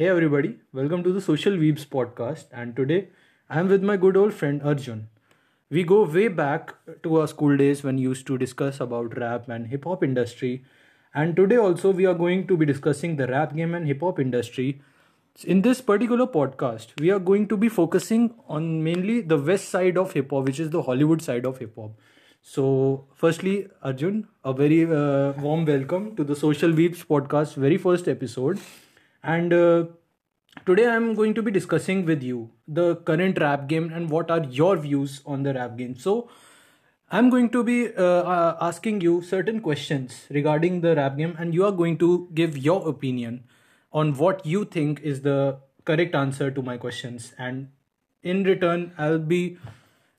Hey everybody, welcome to the Social Weebs podcast. And today I'm with my good old friend Arjun. We go way back to our school days when we used to discuss about rap and hip hop industry. And today also we are going to be discussing the rap game and hip hop industry. In this particular podcast, we are going to be focusing on mainly the west side of hip hop, which is the Hollywood side of hip hop. So, firstly, Arjun, a very uh, warm welcome to the Social Weebs podcast, very first episode. And uh, today I'm going to be discussing with you the current rap game and what are your views on the rap game. So, I'm going to be uh, asking you certain questions regarding the rap game, and you are going to give your opinion on what you think is the correct answer to my questions. And in return, I'll be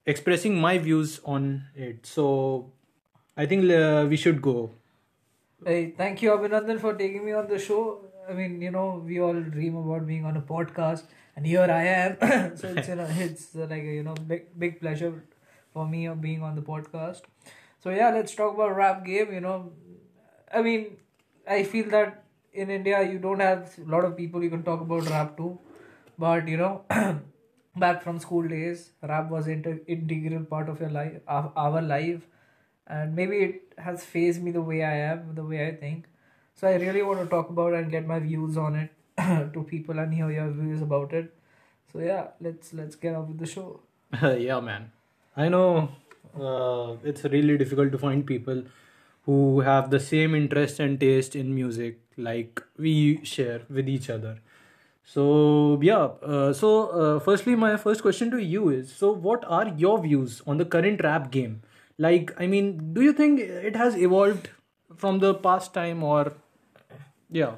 expressing my views on it. So, I think uh, we should go. Hey, thank you, Abhinandan, for taking me on the show. I mean, you know, we all dream about being on a podcast, and here I am. so it's you know, it's uh, like a, you know, big big pleasure for me of being on the podcast. So yeah, let's talk about rap game. You know, I mean, I feel that in India you don't have a lot of people you can talk about rap to, but you know. back from school days rap was inter- integral part of your life of our life and maybe it has phased me the way i am the way i think so i really want to talk about and get my views on it to people and hear your views about it so yeah let's let's get on with the show yeah, man. I know uh, it's really difficult to find people who have the same interest and taste in music like we share with each other. So yeah, uh, so uh, firstly, my first question to you is: so what are your views on the current rap game? Like, I mean, do you think it has evolved from the past time, or yeah,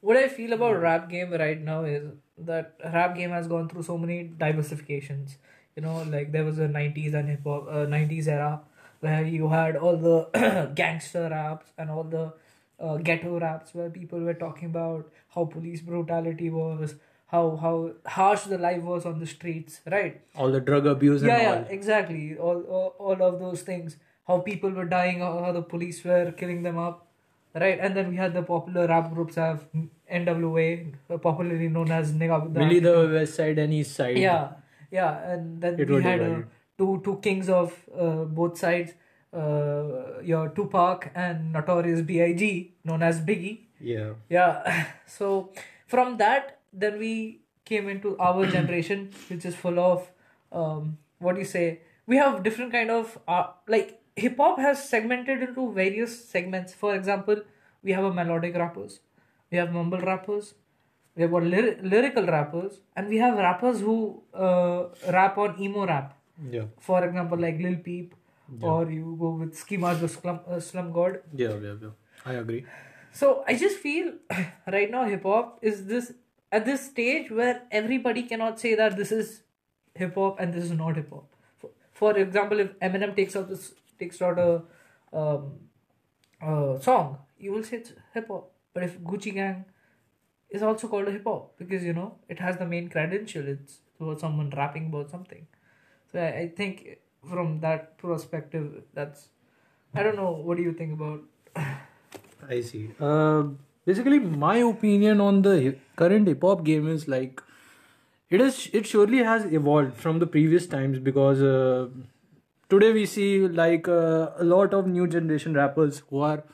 what i feel about rap game right now is that rap game has gone through so many diversifications you know like there was a 90s and hip hop uh, 90s era where you had all the gangster raps and all the uh, ghetto raps where people were talking about how police brutality was how how harsh the life was on the streets right all the drug abuse and yeah, all? yeah, exactly. All, all, all of those things. How people were dying, how the police were killing them up, right? And then we had the popular rap groups have NWA, popularly known as Nigga. Mainly the west side and east side. yeah, yeah, and then It we had uh, two two kings of uh, both sides. Uh, your Tupac and Notorious B.I.G. known as Biggie. yeah, Yeah. So from that, then we came into our generation, which is full of um, what do you say? We have different kind of uh, like hip hop has segmented into various segments. For example, we have a melodic rappers, we have mumble rappers, we have lyri- lyrical rappers, and we have rappers who uh, rap on emo rap. yeah, For example, like Lil Peep, or you go with Schema the Slum, uh, Slump God. yeah, yeah, yeah. I agree. So I just feel right now hip hop is this at this stage where everybody cannot say that this is hip hop and this is not hip hop. For, for example, if Eminem takes out this takes out a um, song, you will say it's hip hop. But if Gucci Gang is also called a hip hop because you know it has the main credential. It's about someone rapping about something. So I, I think from that perspective, that's I don't know. What do you think about? I see. Uh, basically, my opinion on the current hip hop game is like it is. It surely has evolved from the previous times because uh, today we see like uh, a lot of new generation rappers who are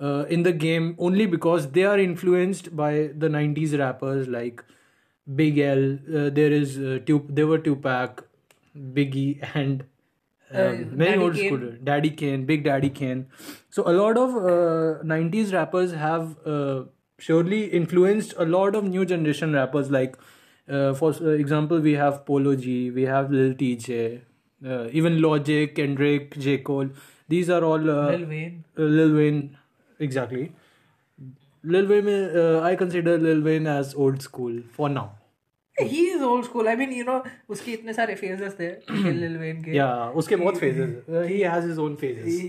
uh, in the game only because they are influenced by the '90s rappers like Big L. Uh, there is uh, Tup- there were Tupac, Biggie, and Uh, um, many Daddy old Kane. school Daddy Kane, Big Daddy Kane. So a lot of uh, 90s rappers have uh, surely influenced a lot of new generation rappers. Like, uh, for uh, example, we have Polo G, we have Lil Tjay, uh, even Logic, Kendrick, J. Cole. These are all uh, Lil Wayne. Uh, Lil Wayne, exactly. Lil Wayne, uh, I consider Lil Wayne as old school for now. He is old school I mean you know उसके इतने सारे phases थे Lil Wayne के। या उसके बहुत phases he has his own phases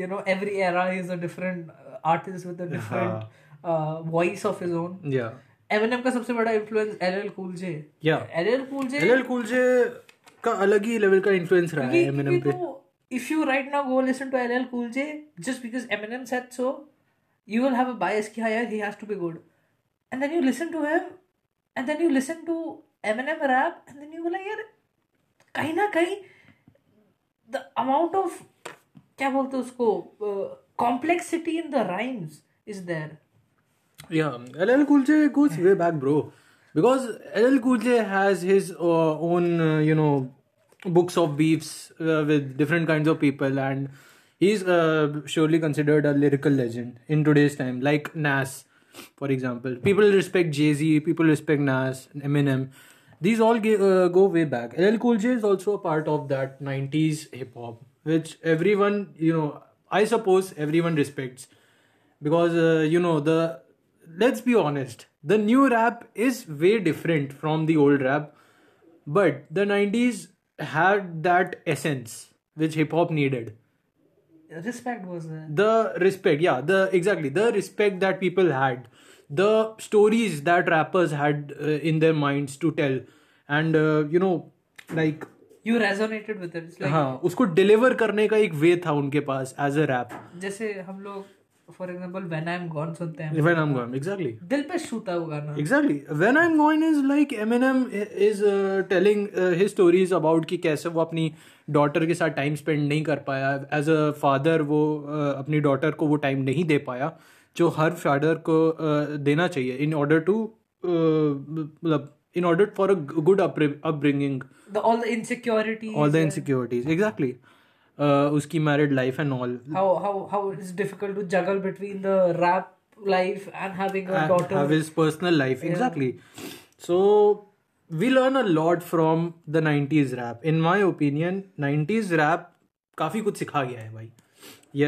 you know every era is a different artist with a different voice of his own या Eminem का सबसे बड़ा इन्फ्लुएंस एलएल कूल जे या LL Cool J LL Cool J का अलग ही level का influence रहा है एमिनम पे। If you right now go listen to LL Cool J just because Eminem said so you will have a bias कि यार he has to be good and then you listen to him and then you listen to Eminem rap and then you will यार कहीं ना कहीं the amount of क्या बोलते हैं उसको complexity in the rhymes is there yeah ll Cool J goes way back bro Because LL Cool J has his uh, own, uh, you know, books of beefs uh, with different kinds of people, and he's uh, surely considered a lyrical legend in today's time. Like Nas, for example, people respect Jay Z, people respect Nas, Eminem. These all uh, go way back. LL Cool J is also a part of that '90s hip hop, which everyone, you know, I suppose everyone respects because uh, you know the let's be honest the new rap is way different from the old rap but the 90s had that essence which hip hop needed respect was there the respect yeah the exactly the respect that people had the stories that rappers had uh, in their minds to tell and uh, you know like you resonated with it it's like हाँ उसको deliver करने का एक वे था उनके पास as a rap जैसे हम लोग for example when I am gone सुनते हैं when I am going exactly दिल पे छूता वो गाना। Exactly. When I'm going is like Eminem is uh, telling uh, his stories about कि कैसे वो अपनी डॉटर के साथ टाइम स्पेंड नहीं कर पाया। एज अ फादर वो uh, अपनी डॉटर को वो टाइम नहीं दे पाया जो हर फादर को uh, देना चाहिए। इन ऑर्डर टू मतलब in order for a good upbringing the all the insecurity all the insecurities उसकी married life and all how how how it's difficult to juggle between the rap life and having a daughter have his personal life exactly so we learn a lot from the 90s rap in my opinion 90s rap काफ़ी कुछ सिखा गया है भाई। ये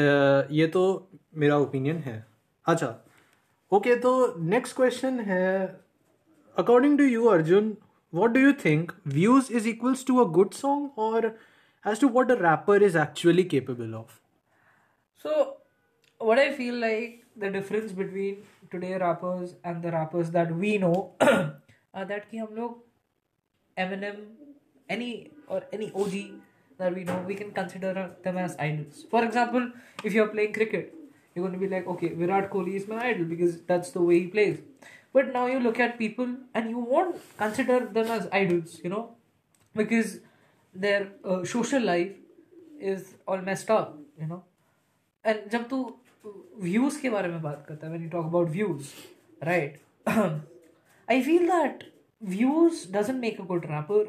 ये तो मेरा ओपिनियन है। अच्छा ओके तो नेक्स्ट क्वेश्चन है according to you Arjun what do you think views is equals to a good song और as to what a rapper is actually capable of. So, what I feel like the difference between today rappers and the rappers that we know are that ki hum log Eminem, any or any OG that we know, we can consider them as idols. For example, if you're playing cricket, you're going to be like, okay, Virat Kohli is my idol because that's the way he plays. But now you look at people and you won't consider them as idols, you know, because their uh, social life is all messed up you know and जब तू views के बारे में बात करता है when you talk about views right I feel that views doesn't make a good rapper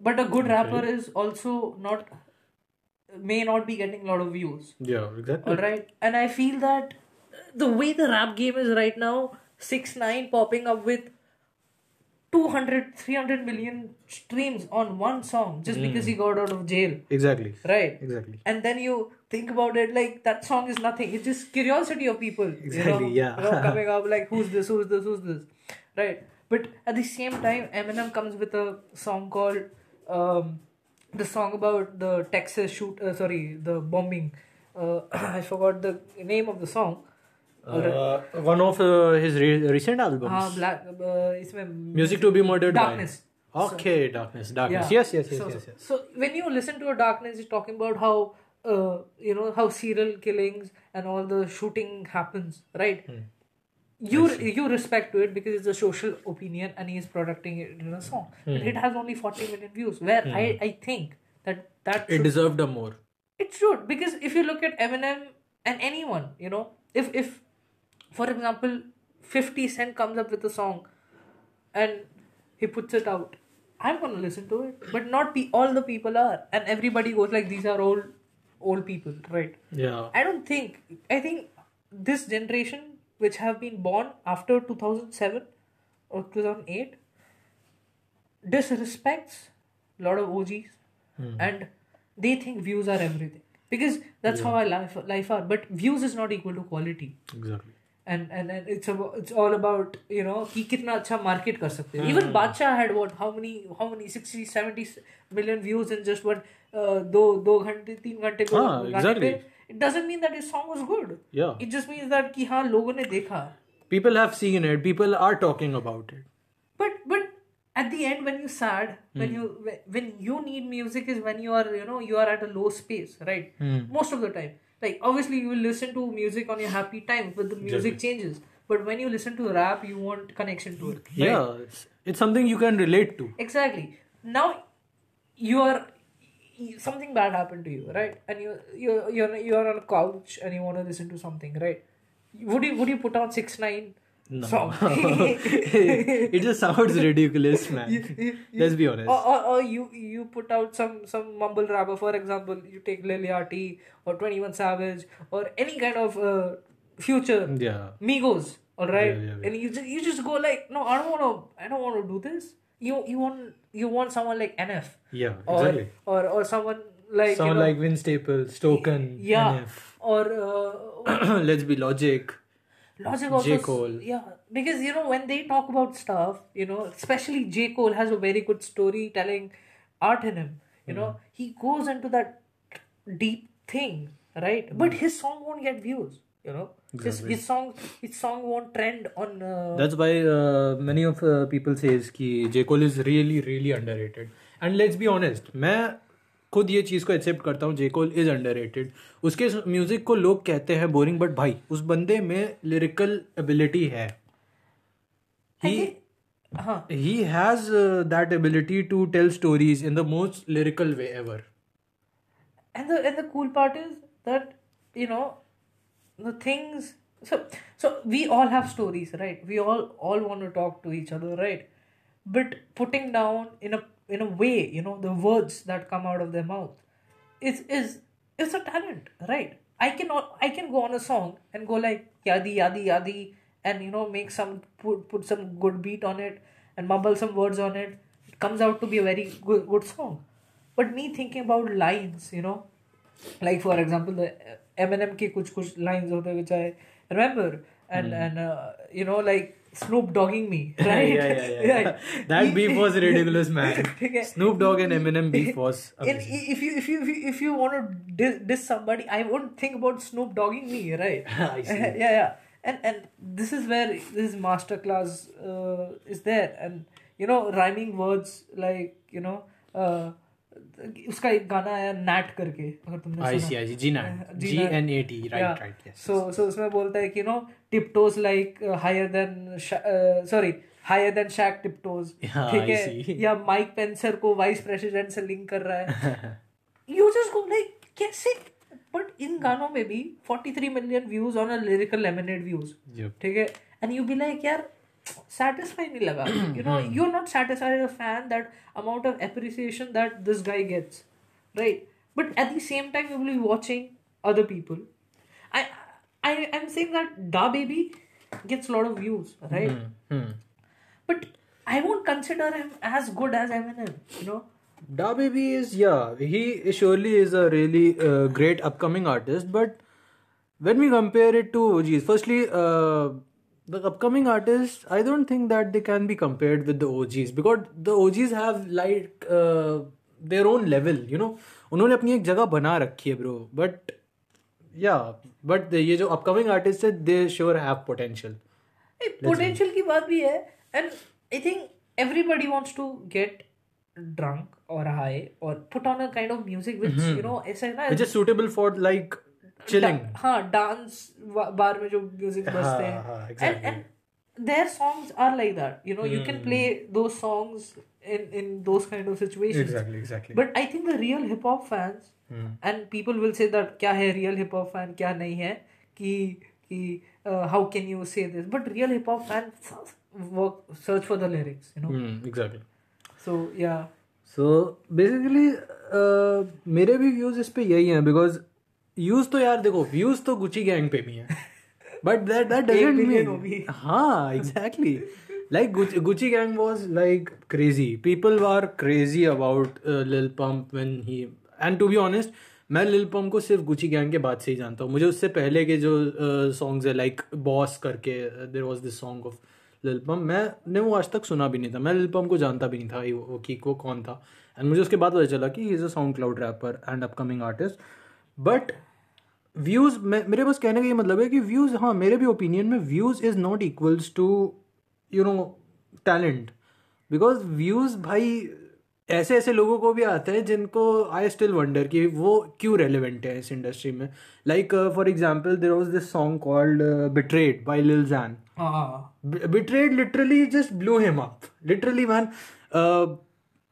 but a good rapper is also not may not be getting a lot of views yeah exactly all right and i feel that the way the rap game is right now 6 9 popping up with 200 300 million streams on one song just because he got out of jail. Exactly. Right. Exactly. And then you think about it like that song is nothing. It's just curiosity of people Exactly, you know, yeah. you know, coming up like who's this who's this who's this? Right. But at the same time eminem comes with a song called um, the song about the texas shoot uh, sorry the bombing. Uh, i forgot the name of the song Uh, one of uh, his re- recent albums. हाँ black uh, इसमें Music to be murdered darkness by. Okay, darkness, darkness. Yeah. Yes, yes, yes, so, yes, yes. So when you listen to a darkness, it's talking about how uh, you know how serial killings and all the shooting happens, right? Hmm. You you respect to it because it's a social opinion and he is producing it in a song. Hmm. But it has only 40 million views. Where I, I think that that It should, deserved a more. it should because if you look at Eminem and anyone, you know, if if for example 50 Cent comes up with a song and he puts it out, I'm gonna listen to it. But not be all the people are, and everybody goes like these are old old people, right? Yeah. I don't think I think this generation which have been born after 2007 or 2008 disrespects a lot of OGs hmm. and they think views are everything because that's how our life life are but views is not equal to quality Exactly and and, and it's about, it's all about you know कि कितना अच्छा market कर सकते हैं even Badshah had what how many how many 60 70 million views in just one uh, दो दो घंटे तीन घंटे को हाँ, गाने exactly. पे it doesn't mean that his song was good Yeah. it just means that कि हाँ लोगों ने देखा People have seen it. People are talking about it. but but at the end when you're sad when you when you need music is when you are you know you are at a low space right most of the time like obviously you will listen to music on your happy time but the music changes. But when you listen to rap you want connection to it right? Yeah, it's, it's something you can relate to. exactly. Now you are something bad happened to you right? And you you you're you're on a couch and you want to listen to something right? Would you would you put on six nine No. song it just sounds ridiculous, man. You- you- Let's be honest. or, or, or you you put out some some mumble rapper for example you take Lil Yachty or 21 Savage or any kind of uh, future yeah. Migos all right Yeah, yeah, yeah. and you just, you just go like no I don't want to I don't want to do this you you want you want someone like NF Yeah, or exactly. or or someone like Someone you know, like Vince Staples, Token, yeah NF. or uh, Let's be Logic. Logic also J. Cole. yeah because you know when they talk about stuff you know especially J Cole has a very good storytelling art in him you know Hmm. he goes into that deep thing right but his song won't get views you know his, his song his song won't trend on uh, That's why uh, many of uh, people says कि J Cole is really really underrated. And let's be honest, मैं खुद ये चीज़ को accept करता हूँ J Cole is under उसके music को लोग कहते हैं बोरिंग बट भाई उस बंदे में लिरिकल एबिलिटी है। He. Has that ability to tell stories in the most lyrical way ever and the and the cool part is that you know the things so so we all have stories right we all all want to talk to each other right but putting down in a in a way you know the words that come out of their mouth. Is is is a talent right? I can i can go on a song and go like yadi yadi yadi and you know make some put, put some good beat on it and mumble some words on it. It comes out to be a very good, good song. But me thinking about lines you know like for example the uh, eminem ke kuch kuch lines hote which i remember. And mm. and uh, you know like Snoop dogging me right yeah, yeah, yeah, yeah. That beef was ridiculous, man. ठीक है? Snoop Dogg and Eminem beef was And amazing. if you if you if you, if you want to diss, diss somebody, I won't think about Snoop dogging me, right? I see. yeah, yeah. And and this is where this masterclass uh, is there, and you know, rhyming words like you know, uh, उसका एक गाना है NAT करके अगर तुमने I सुना see, I see. G Nat. G G Nat. N A T. Right, Yeah. right. Yes. So so उसमें बोलता है कि no टिपटोज like higher than sorry higher than शैक टिपटोज Yeah, ठीक I है see. या माइक पेंसर को वाइस प्रेसिडेंट से लिंक कर रहा है यू जस्ट गो लाइक कैसे बट इन गानों में भी 43 million views on a lyrical laminate views Yep. ठीक है एंड यू बी लाइक यार satisfy नहीं लगा you know you're not satisfied as a fan that amount of appreciation that this guy gets right but at the same time you will be watching other people i i i'm saying that da baby gets a lot of views right Hmm. but i won't consider him as good as eminem you know Da Baby is yeah, he surely is a really uh, great upcoming artist. But when we compare it to OGs, firstly, uh, the upcoming artists, I don't think that they can be compared with the OGs because the OGs have like uh, their own level, you know. उन्होंने अपनी एक जगह बना रखी है bro but या but ये जो अपकमिंग आर्टिस्ट है they sure have potential potential की बात भी है and I think everybody wants to get drunk और हाई और put on a kind of music which you know ऐसे ना which is suitable for like chilling हाँ डांस बार में जो म्यूज़िक बजते हैं. And their songs are like that you know you can play those songs in in those kind of situations exactly exactly but I think the real hip hop fans and people will say that क्या है real hip hop fan क्या नहीं है कि कि uh, how can you say this but real hip hop fans work search for the lyrics you know exactly so yeah so basically मेरे भी views इस पे यही हैं बिकॉज़ व्यूज़ तो यार देखो व्यूज़ तो गुची गैंग पे भी हैं but that that doesn't billion हो भी। मीन हाँ exactly like Gucci gang was like crazy people were crazy about Lil Pump when he and to be honest मैं लिल पंप को सिर्फ़ गुची गैंग के बाद से ही जानता हूँ। मुझे उससे पहले के जो सॉन्ग्स है लाइक बॉस करके there was this song of Lil Pump मैंने वो आज तक सुना भी नहीं था। मैं लिल पम्प को जानता भी नहीं था वो कि वो कौन था। एंड मुझे उसके बाद पता चला कि is a SoundCloud rapper and upcoming artist but views मेरे पास कहने का ये मतलब है कि व्यूज़ हाँ मेरे भी ओपिनियन में views is not equals to you know talent because views भाई ऐसे ऐसे लोगों को भी आते हैं जिनको आई स्टिल वंडर कि वो क्यों रेलिवेंट है इस इंडस्ट्री में। Like for example there was this song called betrayed by Lil Xan betrayed literally just blew him up literally man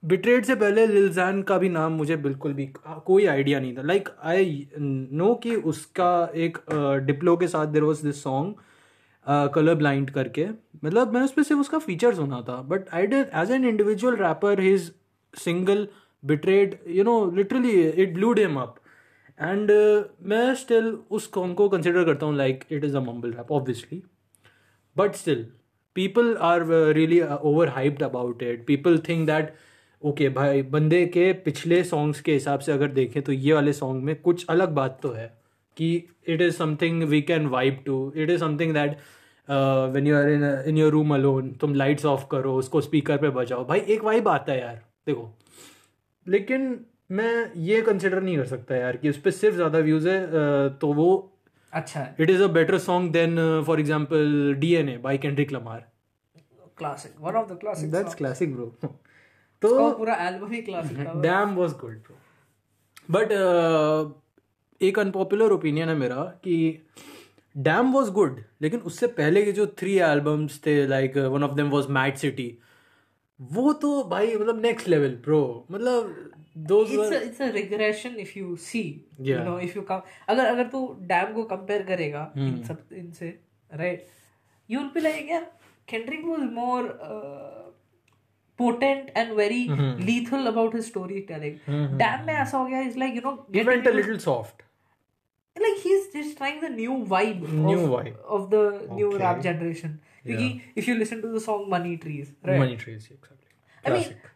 betrayed से पहले लिलजैन का भी नाम मुझे बिल्कुल भी कोई आइडिया नहीं था। लाइक आई नो कि उसका एक डिप्लो के साथ there was this song colour blind करके। मतलब मैंने उस पर सिर्फ़ उसका फीचर सुना था but I did as an individual rapper his single betrayed you know literally it blewed him up and मैं स्टिल उस सॉन्ग को कंसिडर करता हूँ like it is a mumble rap obviously but still people are really over uh, about it people think that okay भाई बंदे के पिछले songs के हिसाब से अगर देखें तो ये वाले सॉन्ग में कुछ अलग बात तो है कि it is something we can vibe to it is something that when you are in in your room alone तुम लाइट्स ऑफ़ करो उसको स्पीकर पे बजाओ। भाई एक वाइब आता है यार देखो। लेकिन मैं ये कंसिडर नहीं कर सकता यार कि उस पर सिर्फ़ ज़्यादा व्यूज़ है तो वो अच्छा। है it is a better song than uh, for example dna by kendrick lamar classic one of the classic that's classic bro. तो पूरा album he classic was good bro. But uh, एक अनपॉपुलर ओपिनियन है मेरा कि dam was good लेकिन उससे पहले के जो थ्री एल्बम्स थे like one of them was mad city वो तो भाई मतलब नेक्स्ट लेवल ब्रो मतलब those it's a, it's a regression if you see you know if you come अगर अगर तू डैम को कंपेयर करेगा Hmm. इन सब इनसे right you will be like यार Kendrick was more potent and very Hmm. lethal about his storytelling. Damn में ऐसा हो गया is like you know went a little soft. like he's just trying the new vibe New of, vibe. of the new Okay. rap generation Because if you listen to the song money trees right money trees exactly I mean, classic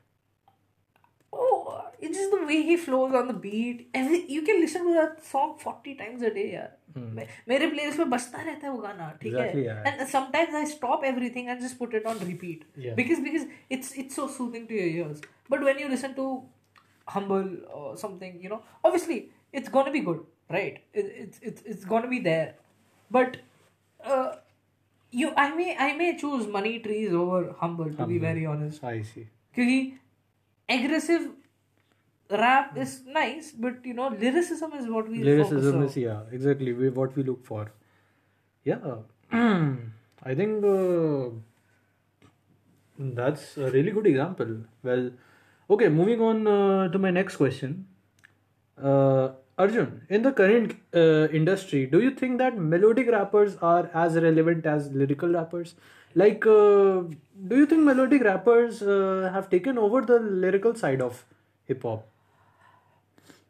Oh, it's just the way he flows on the beat. Every you can listen to that song 40 times a day, यार. मे- मेरे playlist में बजता रहता है वो गाना ठीक Hmm. Exactly, yeah. है and sometimes I stop everything and just put it on repeat Yeah. because because it's it's so soothing to your ears but when you listen to humble or something you know obviously it's gonna be good right? It's it's it's gonna be there, but uh, you I may I may choose money trees over humble, humble. to be very honest. I see. Because aggressive rap is nice, but you know lyricism is what we lyricism is yeah exactly we, what we look for. Yeah, I think uh, that's a really good example. Well, okay, moving on uh, to my next question. Uh, arjun in the current uh, industry do you think that melodic rappers are as relevant as lyrical rappers? Like uh, do you think melodic rappers uh, have taken over the lyrical side of hip hop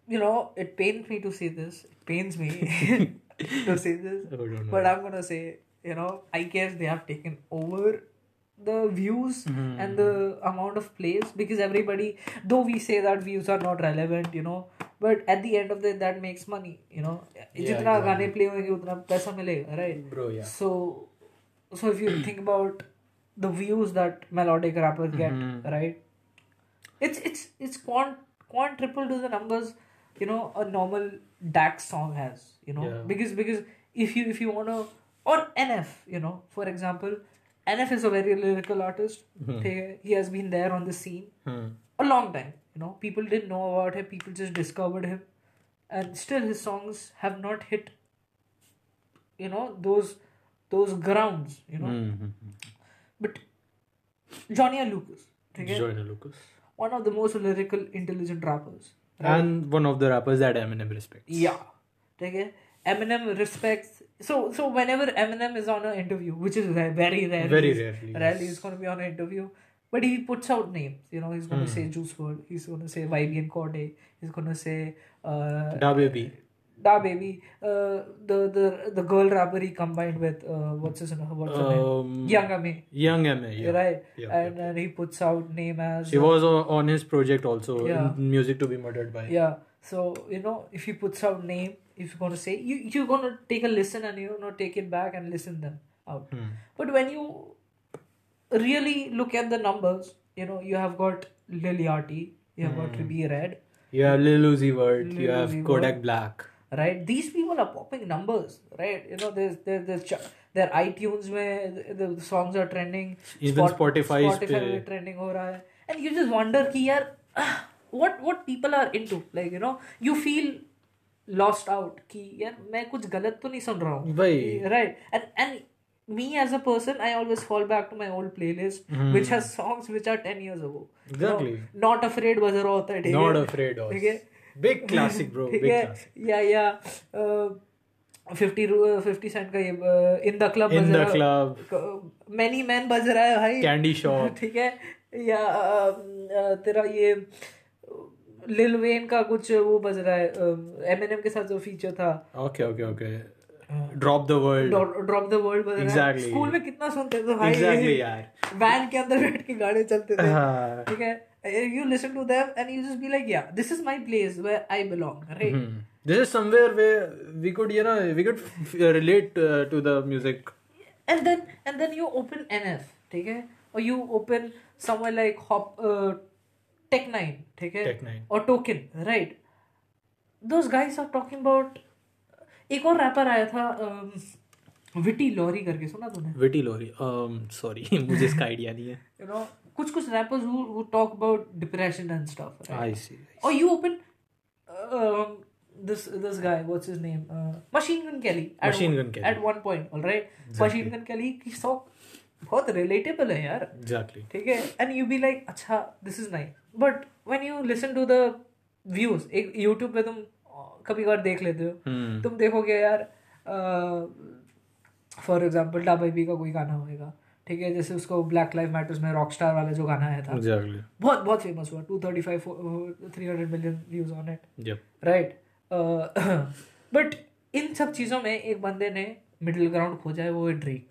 you know it pains me to say this. It pains me to say this. Oh, but i'm gonna say you know i guess they have taken over the views and the amount of plays because everybody though we say that views are not relevant you know but at the end of the day that makes money you know जितना गाने play होंगे उतना पैसा मिलेगा right bro yeah so so if you think about the views that melodic rappers get right it's it's it's quant quant triple to the numbers you know a normal dax song has you know Yeah. because because if you if you want to or nf you know for example nf is a very lyrical artist he, he has been there on the scene Hmm. a long time you know people didn't know about him people just discovered him and still his songs have not hit you know those those grounds you know Mm-hmm. but Joyner Lucas okay? Joyner Lucas. one of the most lyrical intelligent rappers And one of the rappers that Eminem respects. yeah okay? eminem respects so so whenever eminem is on an interview which is rare, very rare Very rarely, rarely he's going to be on an interview but he puts out names you know he's going to say juice WRLD he's going to say Vivian Corday he's going to say uh Da Baby. Da baby, uh, the the the girl rapper he combined with uh, what's his name? What's her name? Um, Young M.A, Young M.A. Yeah. right? Yeah, and and he puts out name as She was on his project also, Yeah. in Music to be Murdered by. yeah. So you know, if he puts out name, if you're gonna say you you're gonna take a listen and you know take it back and listen them out. Hmm. But when you really look at the numbers, you know, you have got Lil Yachty, you have mm. got hmm. Ruby Red, you have Lil Uzi Vert, Lil you have Uzi Kodak Vert. Black. Right, these people are popping numbers, right? You know, there's there's, there's ch- their iTunes where the, the songs are trending. Even Spot, Spotify Spotify में trending हो and you just wonder here, ah, what what people are into, like you know, you feel lost out. Ki यार मैं कुछ गलत तो नहीं सुन रहा हूँ Right, and and. Me as a person i always fall back to my old playlist mm. which has songs which are 10 years ago You know, not afraid बज रहा होता है Not है afraid. ठीक है Big classic, bro. Big है classic. या या फिफ्टी फिफ्टी सेंट का ये in the club In the club, many men बज रहा है भाई Candy Shop. ठीक है या अ, अ, तेरा ये लिल वेन का कुछ वो बज रहा है एमएनएम के साथ जो फीचर था Okay, okay, okay. Drop the world drop the world exactly school में कितना सुनते थे भाई? एग्जैक्टली यार। वैन के अंदर बैठ के गाने चलते थे। ठीक है? You listen to them and you just be like yeah this is my place where I belong right this is somewhere where we could you know we could relate to the music and then and then you open NF ठीक है? और you open somewhere like hop टेक9 ठीक है? और Token right those guys are talking about एक और wrapper आया था विटी लॉरी करके सुना तूने Lori. Um, sorry, मुझे इसका idea नहीं है. you know कुछ कुछ who talk about depression and stuff right? I see. or you open um, this this guy what's his name uh, Machine Gun Kelly at Machine one- Gun Kelly. at one point all right exactly. Machine Gun Kelly की song बहुत relatable है यार Exactly. ठीक है and you be like अच्छा this is nice but when you listen to the views एक YouTube पे तुम कभी कभार देख लेते हो Hmm. तुम देखोगे यार फॉर एग्जांपल डाबा बी का कोई गाना होएगा ठीक है जैसे उसको ब्लैक लाइव मैटर्स में रॉकस्टार वाला जो गाना आया था Exactly. बहुत बहुत फ़ेमस हुआ two thirty five three hundred million views on it right but इन सब चीज़ों में एक बंदे ने मिडिल ग्राउंड खोजा है वो है Drake.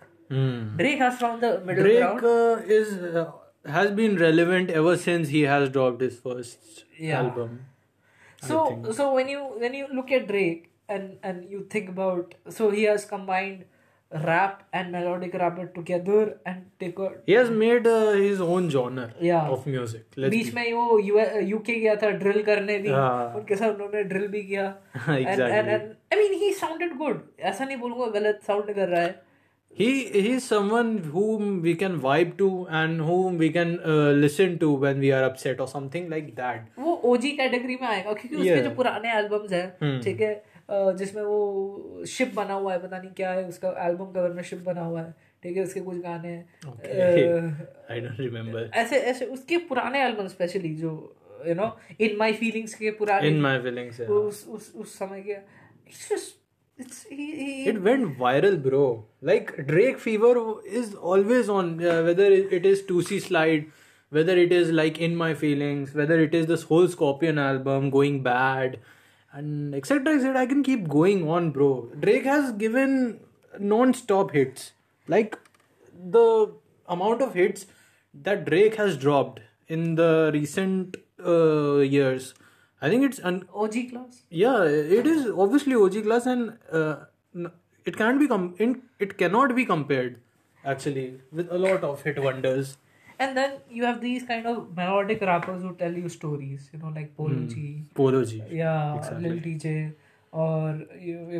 Drake has found the middle ground has been relevant ever since he has dropped his first Yeah. album. So so when you when you look at Drake and and you think about so he has combined rap and melodic rap together and take a He has made uh, his own genre Yeah. of music. Let's बीच में वो UK गया था drill करने भी हाँ. उनके साथ उन्होंने ड्रिल भी किया Exactly. And and I mean he sounded good ऐसा नहीं बोलूंगा गलत साउंड कर रहा है He he's someone whom we can vibe to and whom we can uh, listen to when we are upset or something like that. वो OG category में आएगा क्योंकि उसके Yeah. जो पुराने एल्बम्स हैं Hmm. ठीक है अ, जिसमें वो शिप बना हुआ है पता नहीं क्या है उसका एल्बम कवर में शिप बना हुआ है ठीक है उसके कुछ गाने हैं Okay. A, I don't remember. ऐसे ऐसे उसके पुराने एल्बम स्पेशली जो you know in my feelings के पुराने In my feelings, yeah. उस उस उस समय के it's just it's he, he It went viral, bro. Like Drake fever is always on. Uh, whether it is Toosie Slide, whether it is like in my feelings, whether it is this whole Scorpion album going bad, and etc. etc. I can keep going on, bro. Drake has given non-stop hits. Like the amount of hits that Drake has dropped in the recent uh, years. I think it's an OG class. Yeah, it is obviously OG class, and uh, it can't be com- in, it cannot be compared actually with a lot of hit wonders. And then you have these kind of melodic rappers who tell you stories, you know, like Polo G. Mm, Polo G. Yeah, exactly. Lil Tjay. और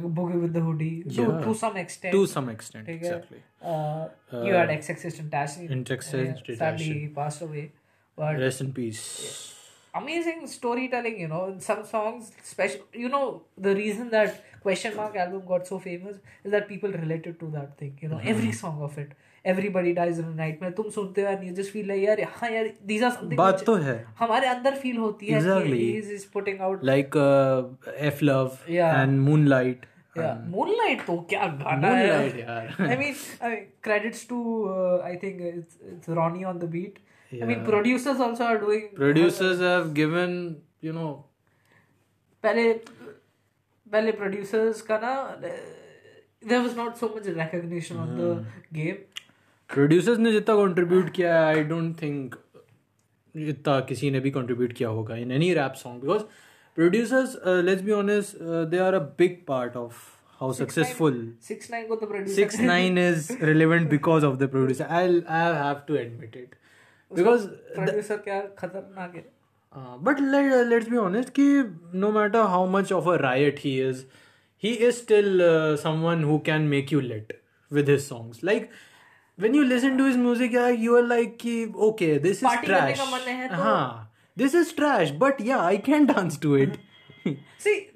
Boogie with the To to to some To some extent. Exactly. Exactly you had XXXTentacion Tentacion sadly pass passed away. Rest in peace he passed away but rest in peace amazing storytelling you know in some songs special you know the reason that question mark album got so famous is that people related to that thing you know Mm-hmm. every song of it everybody dies in a night में तुम सुनते हो and you just feel like यार हाँ यार these are something बात which तो है हमारे अंदर फील होती है Exactly. he is putting out like uh, f love Yeah. and moonlight yeah moonlight तो क्या गाना moonlight है यार I mean, I mean, credits to uh, I think it's it's Ronnie on the beat. I mean, Yeah. producers also are doing. producers have given you know पहले पहले producers का ना there was not so much recognition on the game. producers ने जितना contribute किया है I don't think इतना किसी ने भी contribute किया होगा in any rap song because producers uh, let's be honest uh, they are a big part of how successful Six nine को तो producer. six nine is relevant because of the producer I'll I have to admit it because producer क्या खतरनाक है. uh, but let, let's be honest कि no matter how much of a riot he is he is still uh, someone who can make you lit with his songs like when you listen to his music yeah, you are like कि okay this is Party करने trash का मन है तो- हाँ this is trash but yeah i can dance to it See,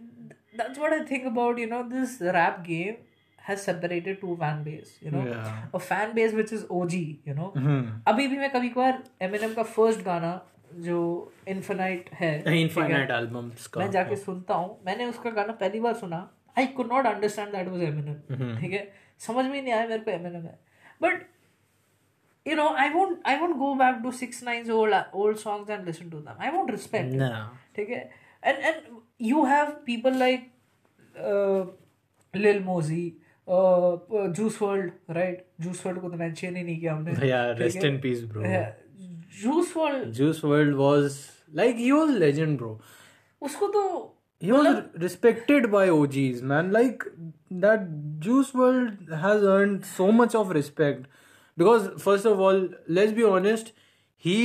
that's what I think about, you know, this rap game Has separated two fan base, you know. Yeah. A fan base which is OG, you know. mm-hmm. अभी भी मैं कभी कभार Eminem का first गाना जो infinite है infinite albums का मैं जाके सुनता हूँ मैंने उसका गाना पहली बार सुना I could not understand that was Eminem ठीक है समझ में ही नहीं आया मेरे को एमिनम है but you know i won't i won't go back to 6 9's old old songs and listen to them i won't respect it. no ठीक है and and you have people like uh, Lil Mosey uh, Juice WRLD right Juice WRLD को तो mention ही नहीं किया हमने yeah ठीक rest है? in peace bro Yeah. Juice WRLD juice world was like he was legend bro उसको तो he was respected by og's man like that juice world has earned so much of respect because first of all let's be honest he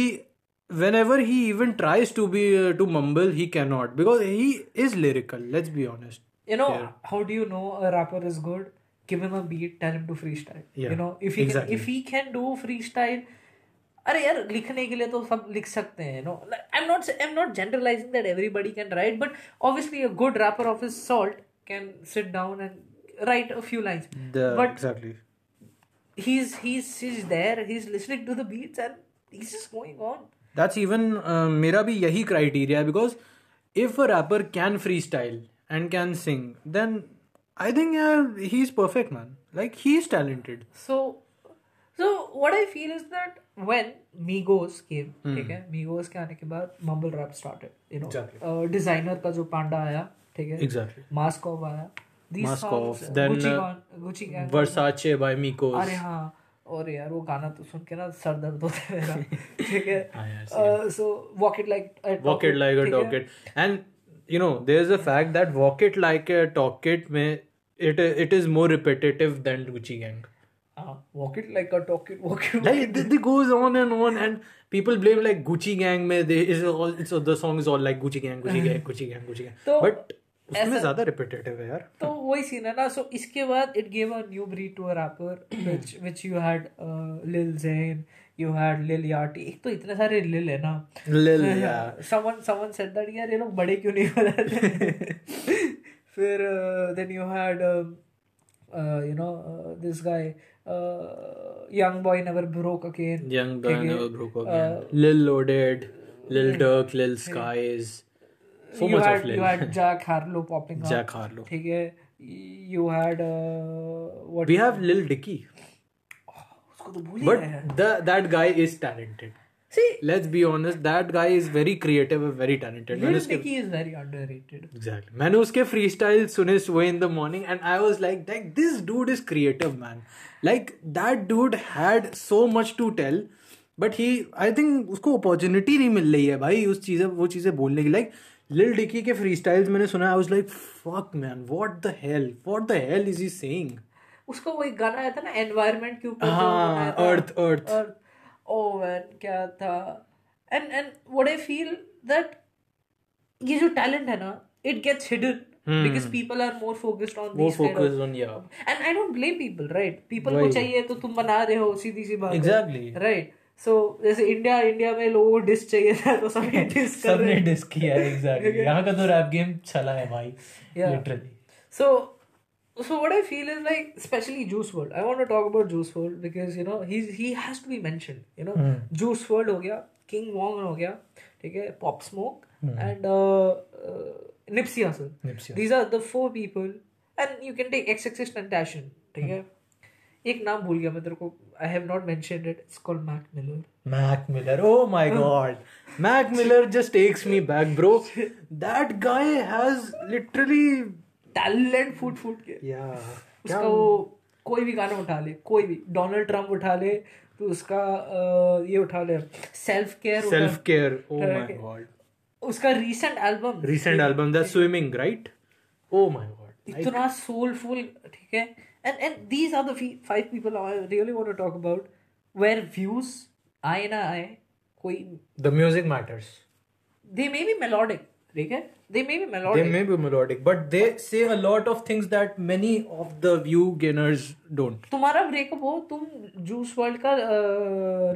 whenever he even tries to be uh, to mumble he cannot because he is lyrical let's be honest you know yeah. how do you know a rapper is good give him a beat tell him to freestyle. Yeah, you know if he exactly. can, if he can do freestyle अरे यार लिखने के लिए तो सब लिख सकते हैं no I am not I am not generalising that everybody can write but obviously a good rapper of his salt can sit down and write a few lines but exactly he is he is there he is listening to the beats and he is going on that's even मेरा भी यही criteria है because if a rapper can freestyle and can sing then I think uh, he's perfect, man. Like he's talented. So, so what I feel is that when Migos came, mm. Migos came आने के mumble rap started. You know, exactly. uh, designer का जो पांडा आया, ठीक है. Exactly. Mask Off आया. These Mask Off, songs, then Gucci, uh, Gucci Gang, Versace by Migos. अरे हाँ. और यार वो गाना तो सुन के ना सर दर्द होता है मेरा ठीक है so walk it like walk it like a dog and you know there is a fact that walk it like a में it may it it is more repetitive than Gucci Gang हाँ, walk it like a talk it, walk it. like it, it goes on and on and people blame like Gucci Gang में they is all it's the song is all like Gucci Gang Gucci Gang Gucci Gang Gucci Gang तो but उसमें ज्यादा repetitive है यार तो वही scene है ना सो इसके बाद it gave a new breed to a rapper which which you had लिल जेन यू हैड लिल यार्टी एक तो इतने सारे लिल है ना Lil yeah someone someone said that यार ये लोग बड़े क्यों नहीं हो रहे फिर then you had you know this guy young boy never broke again Young Boy Never Broke Again Lil Loaded Lil Durk Lil Skies so you much had of you Lil had Jack Harlow popping up Jack Harlow ठीक है you had uh, what we have Lil Dicky उसको तो भूल ही but गए हैं the that guy is talented see let's be honest that guy is very creative and very talented मैंने Lil उसके Dicky is very underrated. Exactly. मैंने उसके freestyle सुने सुबह in the morning and I was like, like this dude is creative man. Like that dude had so much to tell, but he I think उसको opportunity नहीं मिल रही है भाई उस चीजें वो चीजें बोलने की like लिल डिकी के freestyles मैंने सुना I was like fuck man what the hell what the hell is he saying उसका वो एक गाना आया था ना एनवायरनमेंट के ऊपर जो हाँ, बनाया था। Oh man क्या था? And and what I feel that ये जो टैलेंट है ना it gets hidden because people are more focused on वो focus on yeah. And I don't blame people right people को। चाहिए तो तुम बना रहे हो सीधी सी बात Exactly. राइट सो जैसे इंडिया इंडिया में लोगों को डिस चाहिए था तो सब डिस कर रहे सबने डिस किया एग्जैक्टली यहाँ का तो रैप गेम चला है भाई. Literally So, So what I feel is like, especially Juice WRLD. I want to talk about Juice WRLD because you know he's he has to be mentioned. You know, mm. Juice World हो King Von हो गया, ठीक Pop Smoke mm. and uh, uh, Nipsey Hussle. Nipsey. These are the four people, and you can take XXX Tentacion, ठीक है. Mm. एक नाम भूल गया मैं तेरे को I have not mentioned it it's called Mac Miller Mac Miller oh my god Mac Miller just takes me back bro that guy has literally talent फूट फूट के Yeah. उसका वो कोई भी गाना उठा ले कोई भी डोनाल्ड ट्रंप उठा ले तो उसका ये उठा ले self care care. Oh my Okay. god. उसका recent album Recent album, The Swimming, right? Oh my god. इतना सोलफुल ठीक है and and these are the five people I really want to talk about where views आए ना आए कोई the music matters they may be melodic ठीक है? They may be melodic. They may be melodic, but they say a lot of things that many of the view gainers don't. तुम्हारा breakup हो तुम Juice world का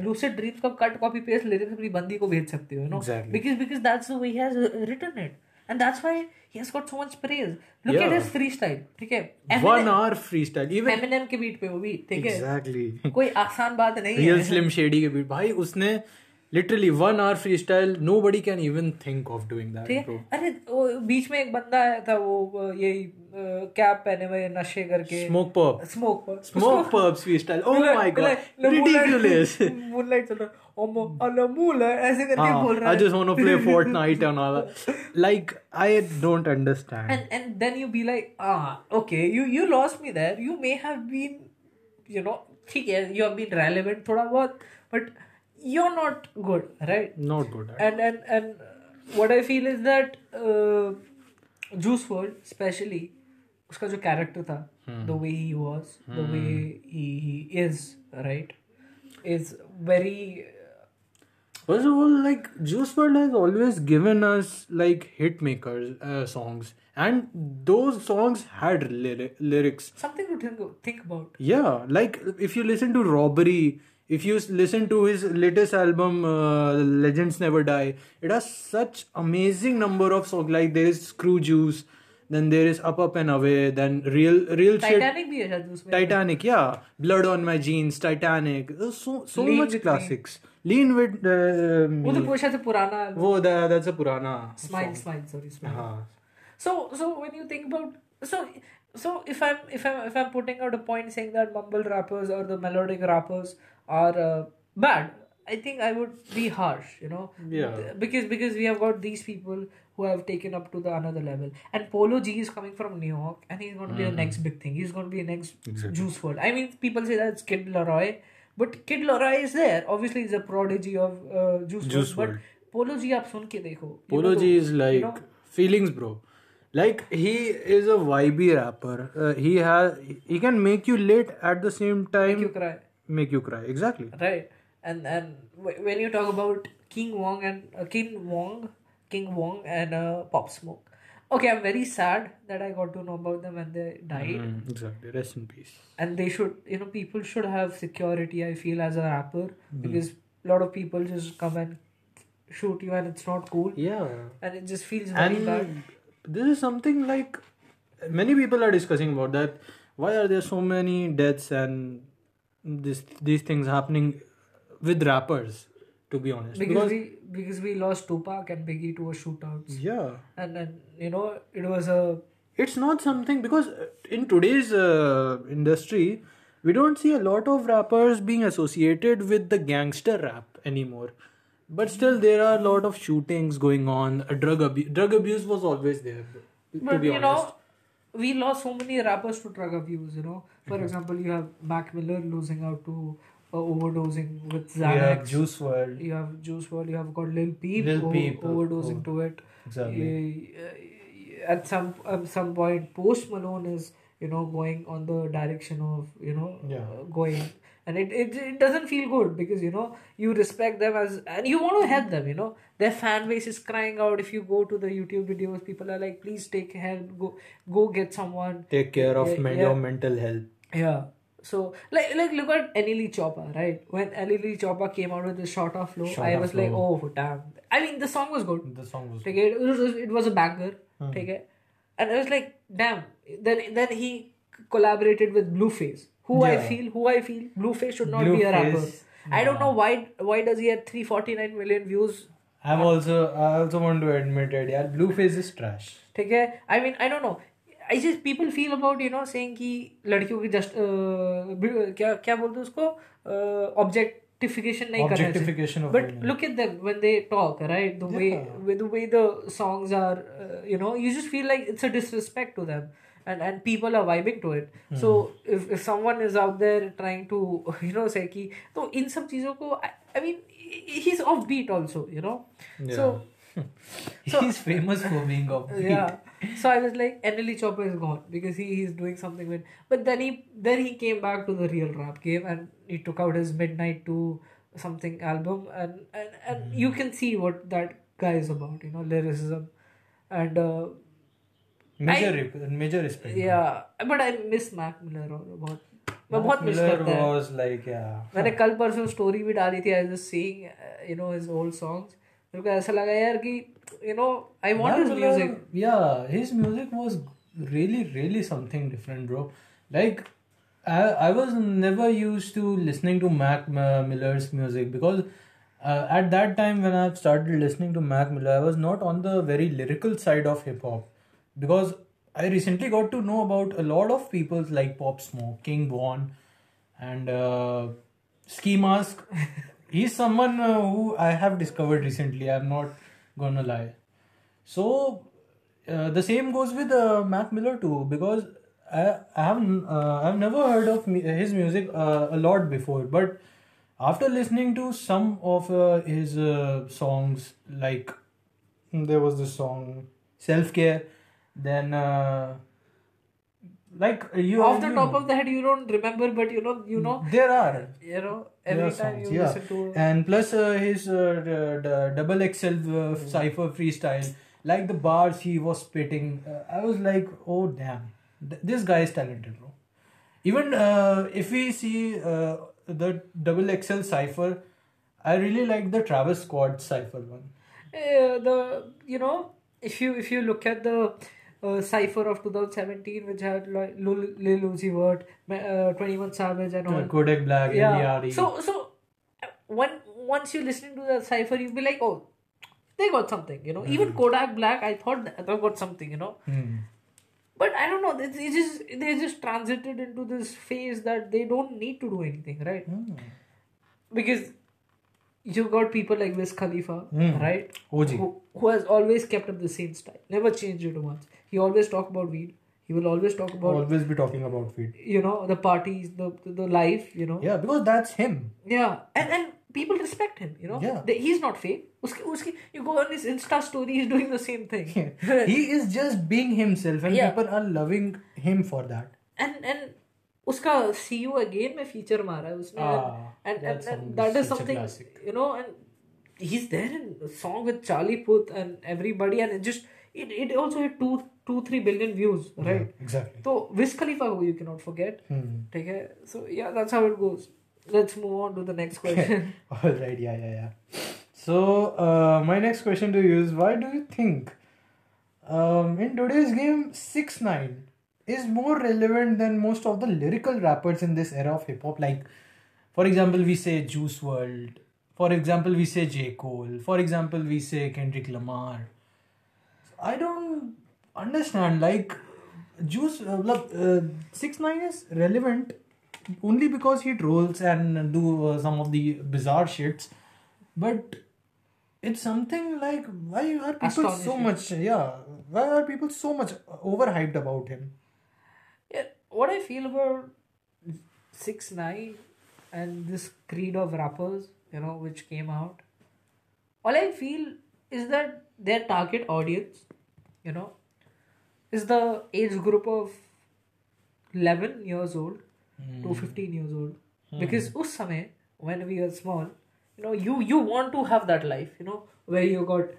Lucid Dreams का cut copy paste lyrics अपनी बंदी को भेज सकते हो no Exactly. Because because that's the way he has written it and that's why he has got so much praise look at Yeah. His freestyle ठीक है? One hour freestyle, even Eminem के beat पे वो भी ठीक है? Exactly. कोई आसान बात नहीं Real है। Slim Shady के बीच भाई उसने literally one hour freestyle. Nobody can even think of doing that, ठीक bro. है अरे वो बीच में एक बंदा आया था वो अ, यही कैप पहने हुए नशे करके Smoke pop. स्मोक पर Smoke pubs freestyle. Oh my god, ridiculous. Moonlight चल रहा ओमो अनमूल ऐसे करके बोल Ah, रहा I है just want to play Fortnite and all that. Like I don't understand. and and then you be like ah okay you you lost me there you may have been you know ठीक है you have been relevant थोड़ा बहुत but you're not good right not good and and and what i feel is that uh, Juice WRLD, especially, specially the जो hmm. the way he was, the hmm. way he is, right? Is very. Uh, First of all, like Juice WRLD has always given us like hit makers uh, songs, and those songs had lyrics. Something to think, think about. Yeah, like if you listen to Robbery, if you listen to his latest album uh, legends never die it has such amazing number of songs. Like there is screw juice then there is up up and away then real real titanic shit, bhi titanic yeah. Blood on my jeans titanic. So so lean much classics me. lean with uh, wo to pusha se purana wo that's a purana smile song. smile sorry smile. Uh-huh. so so when you think about so so if i'm if i'm if i'm putting out a point saying that mumble rappers or the melodic rappers are uh, bad. I think i would be harsh you know? Yeah. because because we have got these people who have taken up to the another level. And polo g is coming from new york and he's going to mm. be the mm-hmm. next big thing. He's going to be the next exactly. Juice WRLD. I mean people say that's Kid LAROI but Kid LAROI is there. Obviously he's a prodigy of uh, juice, Juice WRLD, world. but polo g आप सुन के देखो polo g is like you know, feelings bro. Like he is a vibey rapper. Uh, he has he can make you late at the same time make you cry make you cry. Exactly. right and and when you talk about King Von and uh, King Von King Von and uh, pop smoke okay i'm very sad that i got to know about them when they died Mm, exactly. Rest in peace. and they should you know people should have security i feel as a rapper Mm-hmm. because a lot of people just come and shoot you and it's not cool Yeah. and it just feels very bad this is something like many people are discussing about that. Why are there so many deaths and this these things happening with rappers? To be honest, because we because we lost tupac and biggie to a shootouts yeah, and then you know it was a it's not something because in today's uh, industry we don't see a lot of rappers being associated with the gangster rap anymore. But still there are a lot of shootings going on. Drug abuse drug abuse was always there to but be you honest. know we lost so many rappers to drug abuse you know for Mm-hmm. example you have mac miller losing out to uh, overdosing with we have Juice WRLD you have Juice WRLD you have got lil peep, Lil Peep, overdosing oh. to it exactly Uh, at some at some point post malone is you know going on the direction of you know Yeah. uh, going and it, it it doesn't feel good because you know you respect them as and you want to help them you know their fan base is crying out if you go to the youtube videos people are like please take help go go get someone take care of Yeah, men- yeah. your mental health yeah. So like like look at NLE Choppa, right? When NLE Choppa came out with the Shotta Flow, I was like, oh damn. I mean the song was good. the song was Take it, it was it was a banger. Hmm. Take it. And I was like, damn. Then then he collaborated with Blueface Who I Yeah. feel, who I feel, Blueface should not be a rapper. Blueface, I don't know why why does he have 349 million views? I'm also I also want to admit it yeah blueface is trash ठीक है I mean I don't know I just people feel about you know saying कि लड़कियों की just क्या क्या बोलते हैं उसको ऑब्जेक्टिफिकेशन नहीं करना Objectification of but women. Look at them when they talk right the way Yeah. with the way the songs are uh, you know you just feel like it's a disrespect to them and and people are vibing to it mm. so if, if someone is out there trying to you know say ki so in some things ko I, I mean he's offbeat also you know yeah. so so, he's famous for being offbeat. Yeah. So I was like, NLE Choppa is gone because he he's doing something with. But then he then he came back to the real rap game and he took out his Midnight to something album and and, and mm. you can see what that guy is about. You know, lyricism, and uh, Major, I- rep- major respect. yeah but I miss Mac Miller और बहुत मैं बहुत miss Miller करता है was like yeah. मैंने कल परसों story भी डाली थी I just seeing you know his old songs मेरे को ऐसा लगा यार कि you know I want his Mac Miller, music Yeah, his music was really, really something different, bro. Like, I, I was never used to listening to Mac uh, Miller's music because uh, at that time when I started listening to Mac Miller, I was not on the very lyrical side of hip hop because I recently got to know about a lot of people like Pop Smoke, King Von, and uh, Ski Mask. He's someone uh, who I have discovered recently. I'm not gonna lie. So uh, the same goes with uh, Mac Miller too, because I I have uh, I've never heard of his music uh, a lot before, but after listening to some of uh, his uh, songs, like there was this song "Self Care," then uh, like you off the you top know, of the head you don't remember but you know you know there are you know every time songs, you yeah. listen to and plus uh, his uh, the, the double XL uh, cipher freestyle, like the bars he was spitting, uh, I was like, oh damn, Th- this guy is talented, bro. Even uh, if we see uh, the double XL cipher, I really like the Travis Scott cipher one. uh, the you know if you if you look at the uh, cipher of 2017 which had like Lil, Lil Uzi Vert, uh, 21 Savage and all. Kodak Black, yeah. So so one once you're listening to the cipher you'll be like oh they got something you know. Even Kodak Black I thought they got something you know. Hmm. but I don't know they, they just they just transited into this phase that they don't need to do anything right? Hmm. because you got people like Wiz Khalifa Hmm. right? OG. who, who has always kept up the same style never changed it once he always talk about weed he will always talk about Always be talking about weed. you know the parties the the, the life you know Yeah, because that's him. yeah and and people respect him you know Yeah. They- he's not fake uske, uske, you go on his insta story he's doing the same thing he is just being himself, and Yeah. people are loving him for that. and and उसका see you again में feature मारा है उसने Ah, and, and, that and, song and that is is such a something classic. you know and he's there in a song with Charlie Puth and everybody and it just it, it also had two Two three billion views, right? Exactly. So, Wiz Khalifa, you cannot forget. Can not forget ठीक है so yeah that's let's move on to the next question. All right, yeah, yeah, yeah. So uh, my next question to you is: Why do you think um, in today's game six nine is more relevant than most of the lyrical rappers in this era of hip hop? Like, for example, we say Juice WRLD. For example, we say J Cole. For example, we say Kendrick Lamar. I don't understand. Like, Juice, uh, look, uh, 6 9 is relevant only because he trolls and do uh, some of the bizarre shits but it's something like why are people so much yeah why are people so much overhyped about him yeah, what I feel about six nine and this creed of rappers you know which came out all I feel is that their target audience you know is the age group of 11 years old to 15 years old because us समय when we were small you know you you want to have that life you know where you got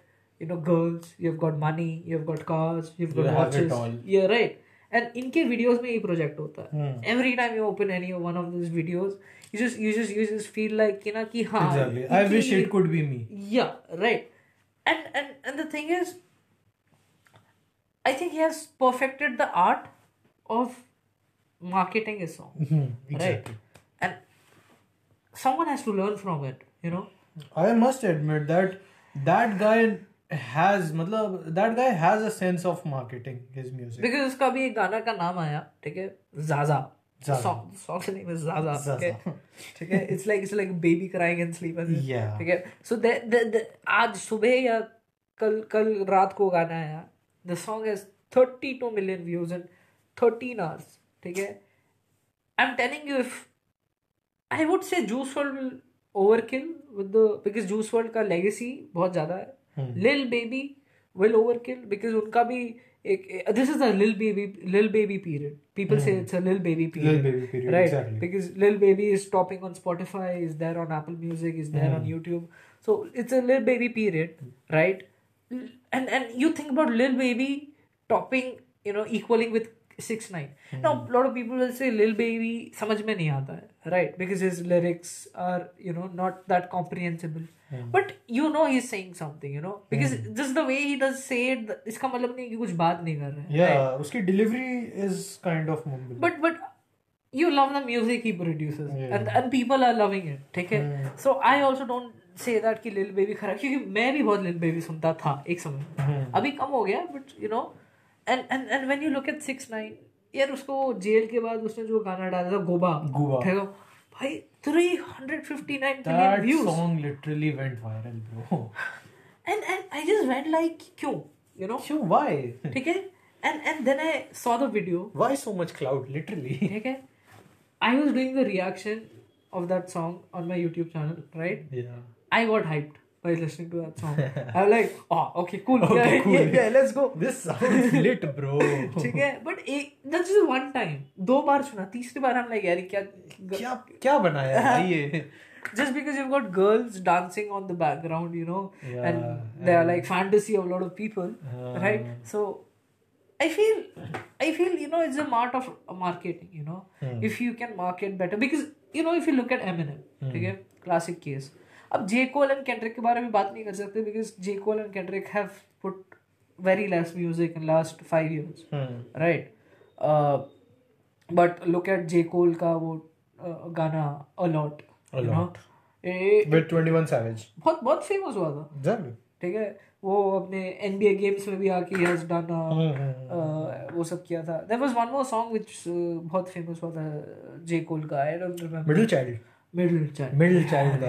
you know girls you've got money you've got cars you've got You have it watches all. yeah right and इनके videos में ये project होता है Hmm. every time you open any one of those videos you just you just you just feel like कि ना कि हाँ exactly i wish ये- it could be me yeah right and and and the thing is i think he has perfected the art of marketing his song Mhm, exactly right and someone has to learn from it you know i must admit that that guy has matlab, that guy has a sense of marketing his music because उसका भी एक गाना का नाम आया ठीक है जाजा Zaza. song song's name is Zaza Zaza. okay ठीक है it's like it's like baby crying in sleep ऐसे। Yeah. ठीक है so the, the, the, आज सुबह या कल कल रात को गाना आया the song has 32 million views in 13 hours ठीक है I'm telling you if I would say Juice WRLD will overkill with the because Juice WRLD का legacy बहुत ज़्यादा है Hmm. Lil Baby will overkill because उनका भी एक this is a Lil Baby Lil Baby period people say it's a Lil Baby period Hmm. Lil Baby period, right exactly. because Lil Baby is topping on Spotify is there on Apple Music is there Hmm. on YouTube so it's a Lil Baby period right and and you think about Lil Baby topping, you know, equaling with six nine. Now a lot of people will say Lil Baby समझ में नहीं आता है, right? Because his lyrics are, you know, not that comprehensible. But you know he's saying something, you know, because just the way he does say it, इसका मतलब नहीं कि कुछ बात नहीं कर रहे हैं. Yeah, उसकी delivery is kind of mumble. But but you love the music he produces, Yeah. and and people are loving it. ठीक है? So I also don't say that कि लिल बेबी खराब क्योंकि मैं भी बहुत लिल बेबी सुनता था एक समय। अभी कम हो गया but you know and and and when you look at six nine यार उसको जेल के बाद उसने जो गाना डाला था गोबा गोबा ठीक है भाई 359 million views that song literally went viral bro and and I just went like क्यों? यू नो क्यों? व्हाई ठीक है? And and then I saw the video why so much cloud literally ठीक है? I was doing the reaction of that song on my YouTube channel, right? Yeah. I got hyped by listening to that song. I was like, oh, okay, cool, Okay, yeah, cool. yeah, yeah, let's go. This sounds lit, bro. ठीक है but एक that's just one time दो बार सुना तीसरी बार हम like यार क्या क्या क्या बनाया है ये? just because you've got girls dancing on the background you know Yeah, and they are like fantasy of a lot of people Uh. right so I feel I feel you know it's a art of marketing you know hmm. if you can market better because you know if you look at Eminem ठीक है classic case अब जे Cole and Kendrick के बारे में बात नहीं कर सकते because J Cole and Kendrick have put very less music in last five years right but look at J Cole का वो uh, गाना अलॉट अलॉट बहुत बहुत फ़ेमस हुआ था। ठीक है? वो अपने एन गेम्स में भी आके हैज़ डन uh, uh, वो सब किया था। There was one more song which बहुत फ़ेमस हुआ था जे कोल का I don't remember middle child middle child middle child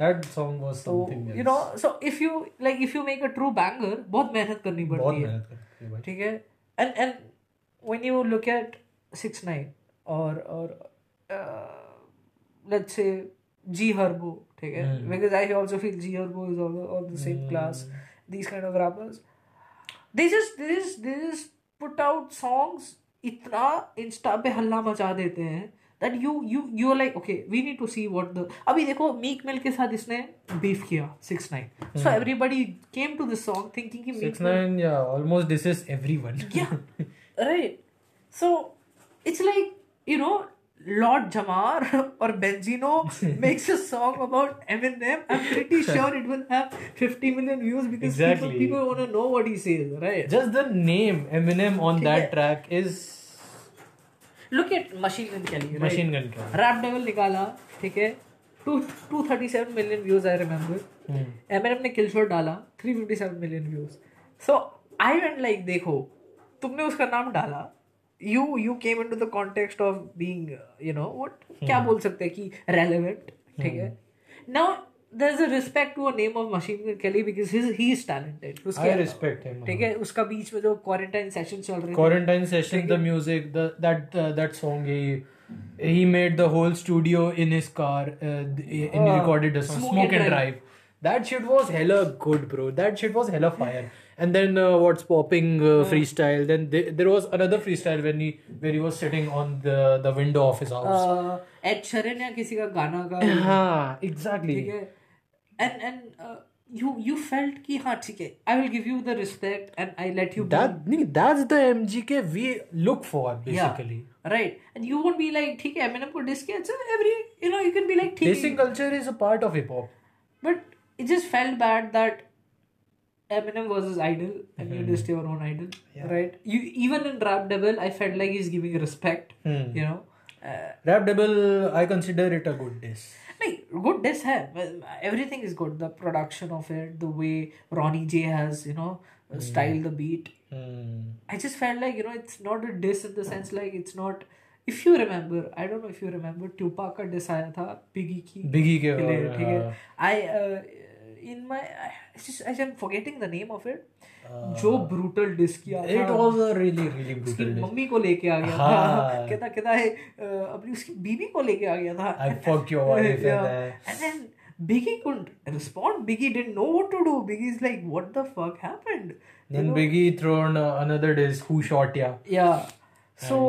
That song was so, something else. You know, so if you like, if you make a true banger, बहुत मेहनत करनी पड़ती है बहुत मेहनत करनी ठीक है And and when you look at six nine or or uh, let's say G Herbo, ठीक है mm. because I also feel G Herbo is all all the same mm. class. These kind of rappers, they just they just they just put out songs इतना Insta पे हल्ला मचा देते हैं that you you you are like okay we need to see what the अभी देखो Meek Mill के साथ इसने बीफ किया six nine so everybody came to this song thinking कि Six Meek Mill nine. Yeah. Almost this is everyone. yeah right so it's like you know Lord Jamar or Benzino makes a song about Eminem. I'm pretty sure it will have 50 million views because Exactly. people, people want to know what he says, right? Just the name Eminem on that track is look at machine gun के लिए machine gun का rap devil निकाला ठीक है? Two two thirty seven million views I remember Eminem ने kill shot डाला three fifty seven million views so I went like देखो तुमने उसका नाम डाला. You you came into the context of being you know what क्या बोल सकते हैं कि रेलिवेंट ठीक है? Now there's a respect to a name of Machine Gun Kelly because he's he is talented. उसके I respect him. ठीक है उसका बीच में जो क्वारंटाइन सेशन चल रहे Quarantine session, the music, the that uh, that song he he made the whole studio in his car uh, and he recorded song Smoke Smoke, and and Drive. That shit was hella good, bro. That shit was hella fire. And then uh, what's popping uh, freestyle? Then th- there was another freestyle when he where he was sitting on the the window of his house. Ed Sheeran या किसी का गाना का हाँ, exactly. ठीक है and and you you felt कि हाँ ठीक है I will give you the respect and I let you That nee, that's the MGK we look for basically. Right and you won't be like ठीक है Eminem को dish किया it's every you know you can be like ठीक Dissing culture is a part of hip hop. But it just felt bad that Eminem was his idol, and you dissed your own idol, right? You even in Rap Devil, I felt like he's giving respect, you know. Uh, Rap Devil, I consider it a good diss. good this hai everything is good the production of it the way Ronny J has you know mm. styled the beat mm. i just felt like you know it's not a diss in the sense like it's not If you remember, I don't know if you remember का diss tha Biggie ki. Biggie ke. के i uh, in my I just I'm forgetting the name of it जो brutal diss किया था It was a really, really उसकी brutal diss. Mummy को लेके आ गया था हाँ. कहता कहता है अ, अपनी उसकी बीवी को लेके आ गया था I fucked your wife Yeah. and I- and then Biggie couldn't respond Biggie didn't know what to do Biggie's like what the fuck happened You Then know? Biggie thrown uh, another diss, Who Shot Ya? yeah so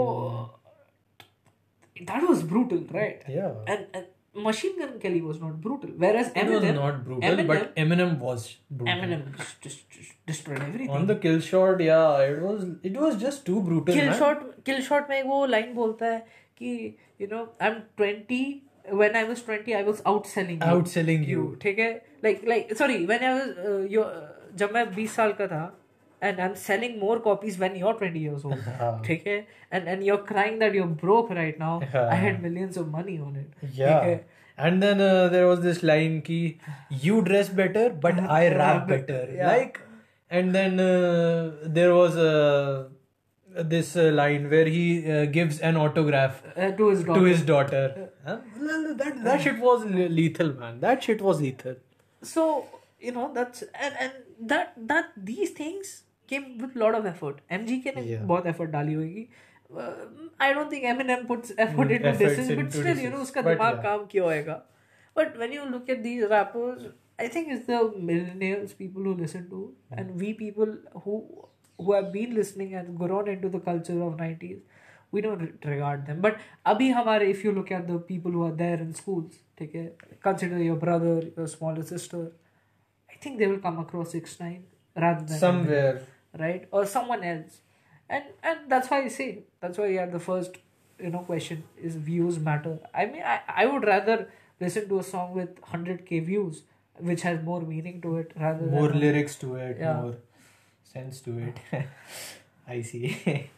that was brutal right Yeah. and, and Machine Gun Kelly was not brutal. Whereas It was Eminem, not brutal, Eminem, but Eminem was brutal. Eminem just, just, just destroyed everything. On the kill shot, yeah, it was it was just too brutal. kill man. shot kill shot में वो line बोलता है कि you know I'm 20 when I was 20 I was outselling you Outselling you. ठीक है like like sorry when I was uh, your जब मैं 20 साल का था and I'm selling more copies when you're 20 years old हाँ. ठीक है and and you're crying that you're broke right now हाँ. I had millions of money on it ठीक Yeah. है And then uh, there was this line ki you dress better but I rap better. Yeah. Like and then uh, there was uh, this uh, line where he uh, gives an autograph uh, to his daughter to his daughter. Huh? That that shit was le- lethal, man. That shit was lethal. so you know that's and and that that these things came with lot of effort MGK ने बहुत effort डाली होगी I don't think Eminem puts effort into disses but still you know उसका दिमाग काम किया होएगा but when you look at these rappers I think it's the millennials people who listen to and we people who who have been listening and grown into the culture of 90s we don't regard them but abhi hamare if you look at the people who are there in schools take care, consider your brother your smaller sister i think they will come across 69 rather than somewhere right or someone else and and that's why i say that's why yeah the first you know question is views matter i mean i, I would rather listen to a song with 100k views which has more meaning to it rather More than lyrics to it, Yeah. more sense to it. I see.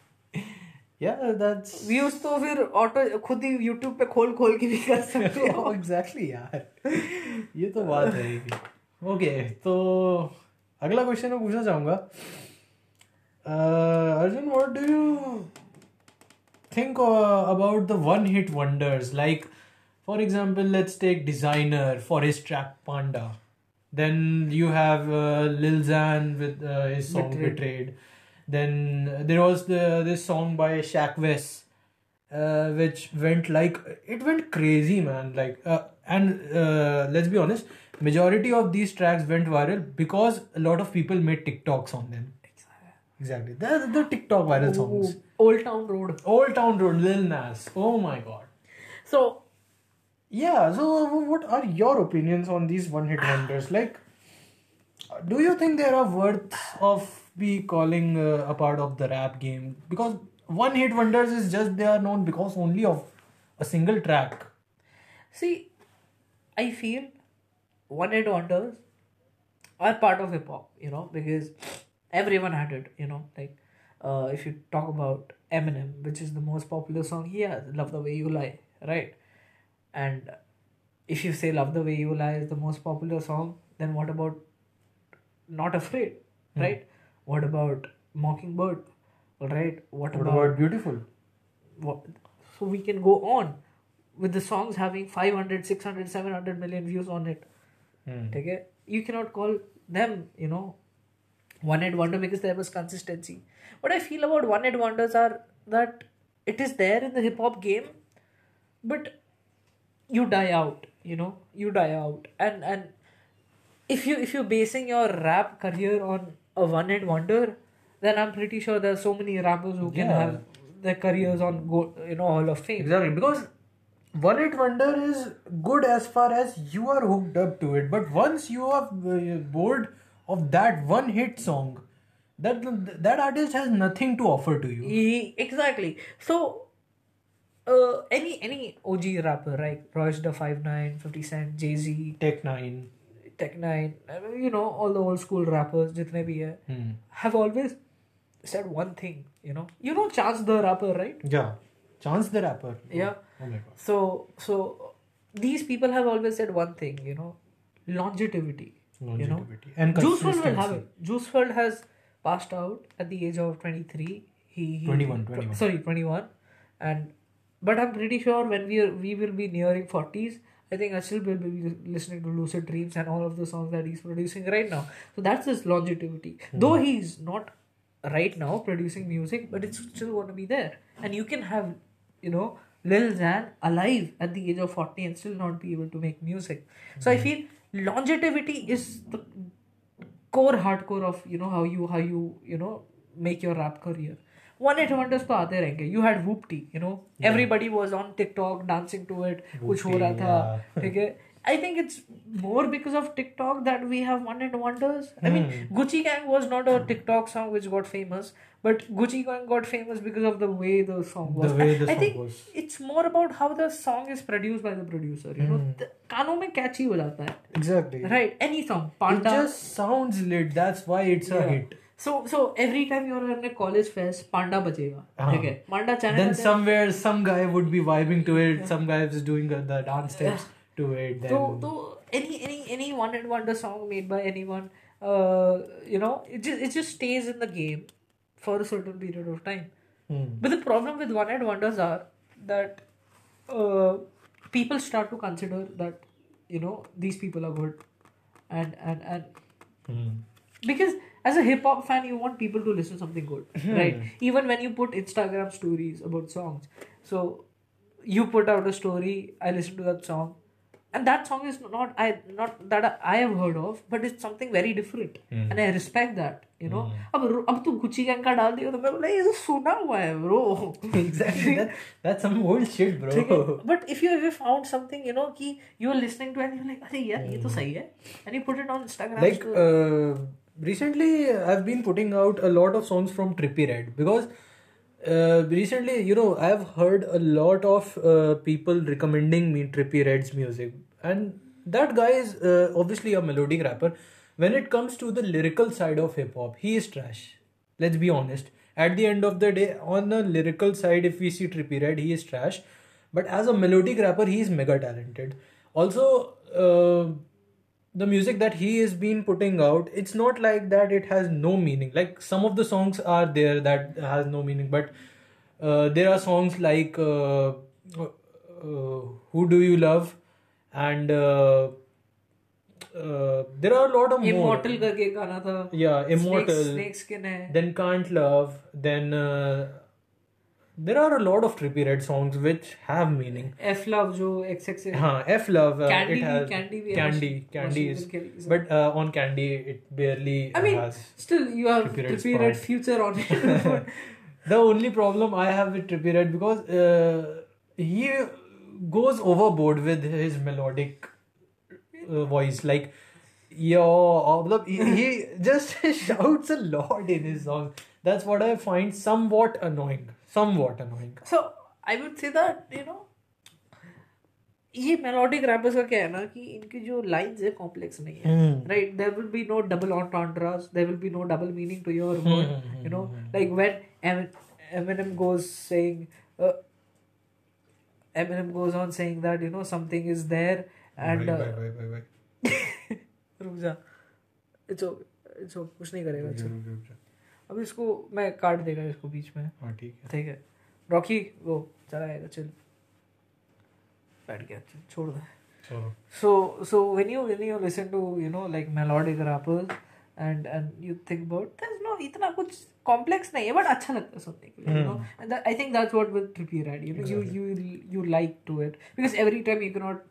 yeah, that's views तो फिर auto खुद ही YouTube पे खोल खोल के भी कर सकते हो एग्जैक्टली यार ये तो बात है ओके तो अगला क्वेश्चन मैं पूछना चाहूंगा uh, Arjun, what do you think uh, about the one hit wonders? Like, for example, let's take Desiigner Forest Track Panda. Then you have uh, Lil Xan with uh, his song Betrayed. Betrayed. Then there was the this song by Shaq uh, which went like it went crazy, man. Like, uh, and uh, let's be honest, majority of these tracks went viral because a lot of people made TikToks on them exactly the, the tiktok viral songs old town road Old Town Road, Lil Nas. Oh my god. so Yeah, so what are your opinions on these one hit wonders? Like, do you think they are worth of be calling uh, a part of the rap game? Because one hit wonders is just they are known because only of a single track. See, I feel one hit wonders are part of hip hop, you know, because everyone had it, you know. Like, uh, if you talk about Eminem, which is the most popular song he has, Love the Way You Lie, right? And if you say Love the Way You Lie is the most popular song, then what about Not Afraid, right? What about Mockingbird, right? What, What about about Beautiful? what, so we can go on with the songs having 500 600 700 million views on it Hmm. okay you cannot call them you know one hit wonder because there was consistency what i feel about one hit wonders are that it is there in the hip hop game but you die out you know you die out and and if you if you're basing your rap career on a one hit wonder then i'm pretty sure there's so many rappers who can Yeah. have their careers on go you know hall of fame Exactly, because one hit wonder is good as far as you are hooked up to it. But once you are uh, bored of that one hit song, that that artist has nothing to offer to you. Exactly. So, uh, any any OG rapper, right? Royce the Five Nine, Fifty Cent, Jay Z, Tech Nine. Tech Nine, you know, all the old school rappers, jitne bhi hai, Hmm. have always said one thing. You know, you know Chance the rapper, right? Yeah, Chance the Rapper. Yeah. Oh my god. So so these people have always said one thing. You know, longevity. You know, and Juice WRLD will have it. Juice WRLD has passed out at the age of 23. He, he 21, 21. Sorry, 21. And but I'm pretty sure when we are, we will be nearing 40s, I think I still will be listening to Lucid Dreams and all of the songs that he's producing right now. So that's his longevity. Hmm. Though he's not right now producing music, but it's still going to be there. And you can have, you know, Lil Xan alive at the age of 40 and still not be able to make music. So I feel longevity is the core hardcore of you know how you how you you know make your rap career one hit wonders तो आते रहेंगे you had Whoopty you know everybody was on TikTok dancing to it कुछ हो रहा था ठीक है I think it's more because of TikTok that we have one and wonders. Mm. I mean, hmm. Gucci Gang was not a TikTok song which got famous, but Gucci Gang got famous because of the way the song was. The way the I, song I think was. it's more about how the song is produced by the producer. You mm. know, hmm. the, कानों में catchy without that. है. Exactly. Right. Any song. Panda. It just sounds lit. That's why it's yeah. a hit. So so every time you're in a college fest, Panda bachega. Uh-huh. Ah. Okay. Panda channel. Then somewhere some guy would be vibing to it. Yeah. Some guy is doing the dance steps. Yeah to it. Then So, so any any any one and wonder song made by anyone, uh, you know, it just it just stays in the game for a certain period of time. Hmm. But the problem with one hit wonders are that uh, people start to consider that you know these people are good, and and and Hmm. because as a hip hop fan you want people to listen to something good right even when you put instagram stories about songs so you put out a story i listen to that song and that song is not I not that I have heard of, but it's something very different, mm. and I respect that. You know, hmm. अब अब तू Gucci gang डाल दियो तो मैं बोला ये सुना हुआ है bro. Exactly. That, that's some old shit, bro. But if you ever found something, you know, कि you were listening to and you're like, अरे यार ये तो hmm. सही है, and you put it on Instagram. Like uh, recently, I've been putting out a lot of songs from Trippie Redd because uh, recently you know i've heard a lot of uh, people recommending me Trippie Redd's music. And that guy is uh, obviously a melodic rapper. When it comes to the lyrical side of hip hop he is trash. Let's be honest. At the end of the day on the lyrical side if we see Trippie Redd he is trash. But as a melodic rapper he is mega talented. Also uh, the music that he has been putting out it's not like that it has no meaning. Like some of the songs are there that has no meaning but uh, there are songs like uh, uh, who do you love? And uh, uh, there are a lot of immortal more. karke yeah immortal. Snakes, snakes then can't love. Then uh, there are a lot of Trippie Redd songs which have meaning. F Love जो XX है. F Love. Uh, candy it has, Candy Candy Candy is but uh, on Candy it barely. I mean has still you have trippy, Trippie Redd future on it. the only problem I have with Trippie Redd because uh, he goes overboard with his melodic uh, voice like yo uh, मतलब he, he just shouts a lot in his songs. That's what I find somewhat annoying. Somewhat annoying so I would say that you know ये melodic rappers का क्या है ना कि इनकी जो lines है कॉम्प्लेक्स नहीं है right there will be no double entendres there will be no double meaning to your word you know like when Eminem goes saying uh, Eminem goes on saying that you know something is there and Bye, uh, bye, bye, bye, bye. रुक जा it's it's कुछ नहीं करेगा जा। अब इसको मैं काट देगा इसको बीच में। हाँ, ठीक है। ठीक है। रॉकी वो चला आएगा चल। बैठ गया चल छोड़ दे। So so when you when you listen to you know like melodic rappers and and you think about that no इतना कुछ कॉम्प्लेक्स नहीं है बट अच्छा लगता है सुनने के लिए you know and I think that's what with Trippie you know you you you like to it because every time you can not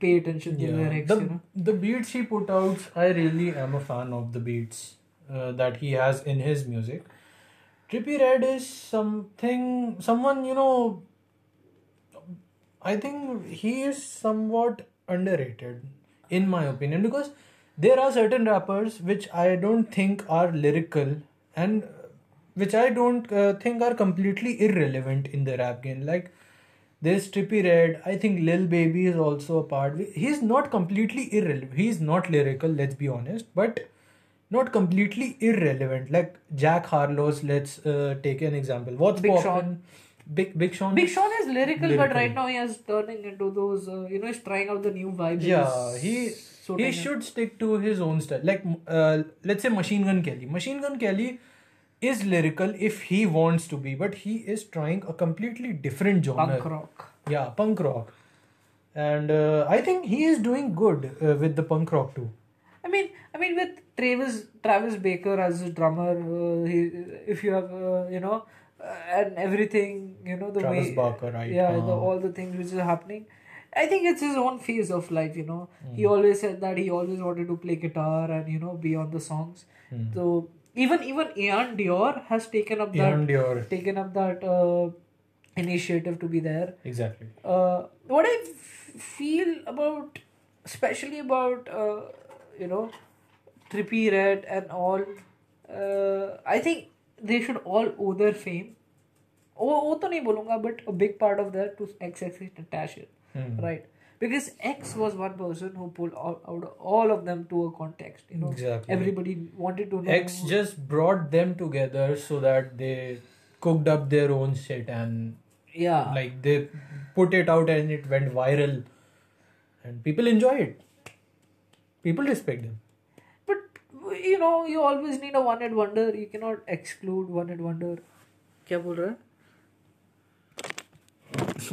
pay attention to yeah. the lyrics the, you know? the beats she put out i really am a fan of the beats. Uh, that he has in his music Trippie Redd is something someone you know i think he is somewhat underrated in my opinion because there are certain rappers which i don't think are lyrical and which i don't uh, think are completely irrelevant in the rap game like there's Trippie Redd. I think Lil Baby is also a part. He's not completely irrelevant. He's not lyrical, let's be honest, but not completely irrelevant. Like Jack Harlow's, let's uh, take an example. What's Big Sean. Big Big Sean. Big Sean is lyrical, but right now he is turning into those uh, you know he's trying out the new vibes Yeah, he he should stick to his own style. Like uh, let's say Machine Gun Kelly. Machine Gun Kelly is lyrical if he wants to be, but he is trying a completely different genre. punk rock Yeah, punk rock. And uh, I think he is doing good uh, with the punk rock too. I mean, I mean, with Travis Travis Barker as a drummer, uh, he, if you have, uh, you know, uh, and everything, you know, the Travis way, Barker, right? yeah, the, Uh, all the things which is happening. I think it's his own phase of life, you know. He always said that he always wanted to play guitar and you know be on the songs. So even even iann dior has taken up that Beyond your taken up that uh, initiative to be there. exactly. Uh, what I f- feel about, especially about uh, you know, Trippie Redd and all. Uh, I think they should all owe their fame. वो वो तो नहीं बोलूँगा but a big part of that to X right because X was one person who pulled out all of them to a context. You know, exactly. everybody wanted to know. X just brought them together so that they cooked up their own shit and yeah, like they put it out and it went viral, and people enjoy it. People respect them But you know, you always need a one hit wonder. You cannot exclude one hit wonder. क्या बोल रहा है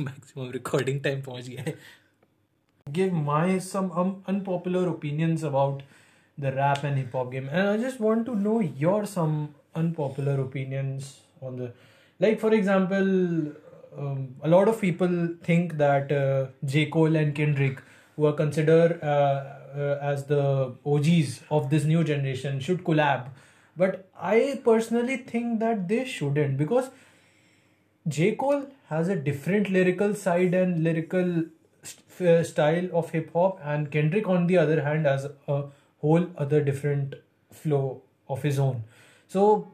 maximum recording time पहुंच गया है give my some um, unpopular opinions about the rap and hip hop game and i just want to know your some unpopular opinions on the like for example um, a lot of people think that uh, j cole and kendrick who are considered uh, uh, as the og's of this new generation should collab but i personally think that they shouldn't because J. Cole has a different lyrical side and lyrical st- uh, style of hip hop, and Kendrick, on the other hand, has a whole other different flow of his own. So,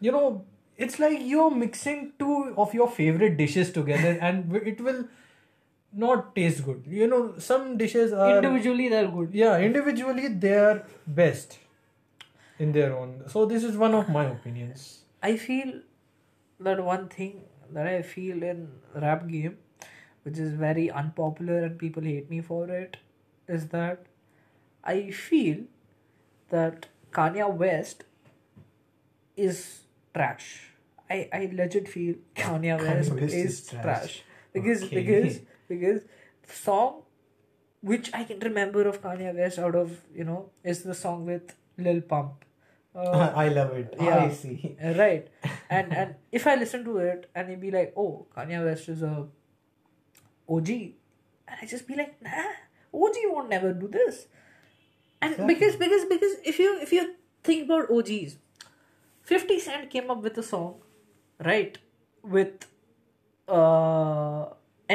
you know, it's like you're mixing two of your favorite dishes together, and it will not taste good. You know, some dishes are individually they're good yeah, individually they are best in their own. So, this is one of my opinions. i feel that one thing that i feel in rap game which is very unpopular and people hate me for it is that i feel that kanye west is trash i i legit feel kanye west, West is, is trash. trash. Because Okay. because because song which i can remember of kanye west out of you know is the song with lil pump uh, I love it. yeah. I see. Uh, right and and if i listen to it and it'd be like oh kanye west is a og and i just be like nah og won't never do this and Exactly. because because because if you if you think about og's 50 cent came up with a song right with uh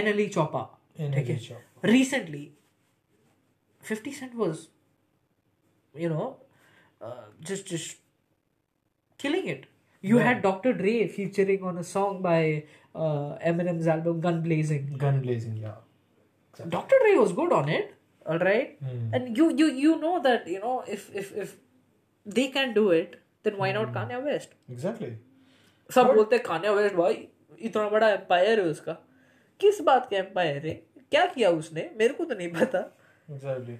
nle choppa NLE Okay. Choppa. recently 50 cent was you know uh, just just killing it you Yeah. had dr dre featuring on a song by uh, eminem's album gun blazing Gun blazing, yeah. dr dre was good on it all right Hmm. and you you you know that you know if if if they can do it then why Hmm. not kanye west Exactly. सब बोलते हैं कान्या waste भाई इतना बड़ा empire है उसका किस बात का एम्पायर है क्या किया उसने मेरे को तो नहीं पता Exactly.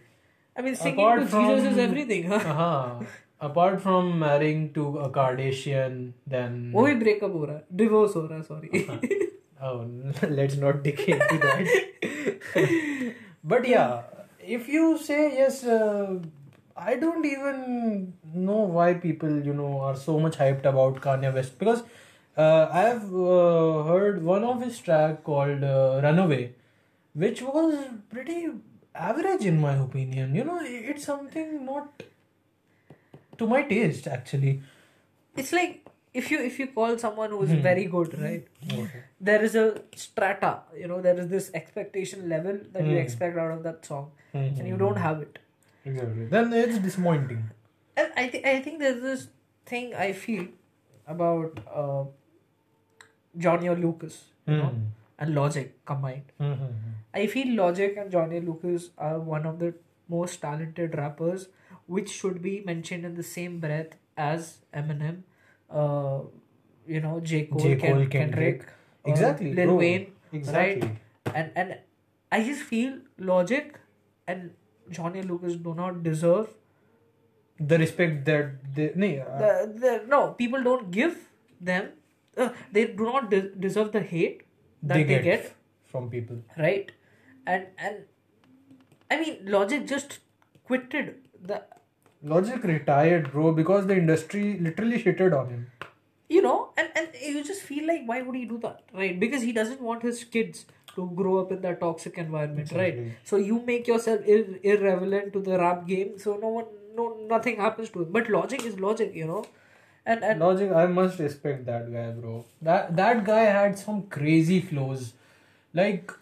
I mean, singing Apart to Jesus is from- everything. Uh-huh. Apart from marrying to a Kardashian, then वो भी ब्रेकअप हो रहा है डिवोर्स हो रहा है sorry oh, let's not dig into that. but yeah, if you say yes, uh, I don't even know why people, you know, are so much hyped about Kanye West because uh, I have uh, heard one of his track called uh, "Runaway," which was pretty average in my opinion. You know, it's something not to my taste actually. it's like if you if you call someone who's Hmm. very good right Okay. there is a strata you know there is this expectation level that you Hmm. expect out of that song and you don't have it Exactly. Then it's disappointing. and i think i think there's this thing i feel about uh, Joyner Lucas you know Hmm. and logic combined Mhm. I feel Logic and Joyner Lucas are one of the most talented rappers, which should be mentioned in the same breath as Eminem, uh, you know, J. Cole, J. Ken- Cole, Kendrick, uh, Exactly. Lil bro. Wayne, Exactly. and and I just feel Logic and Joyner Lucas do not deserve The respect that they. Nee, uh, the, the no people don't give them uh, they do not de- deserve the hate that they, they, get, get. from people. right? And and i mean logic just quitted the Logic retired, bro, because the industry literally shitted on him. you know? And and you just feel like why would he do that? Right? Because he doesn't want his kids to grow up in that toxic environment right? So you make yourself ir- irrelevant to the rap game so no one no nothing happens to him. But logic is logic you know and and Logic, I must respect that guy, bro. That that guy had some crazy flows. Like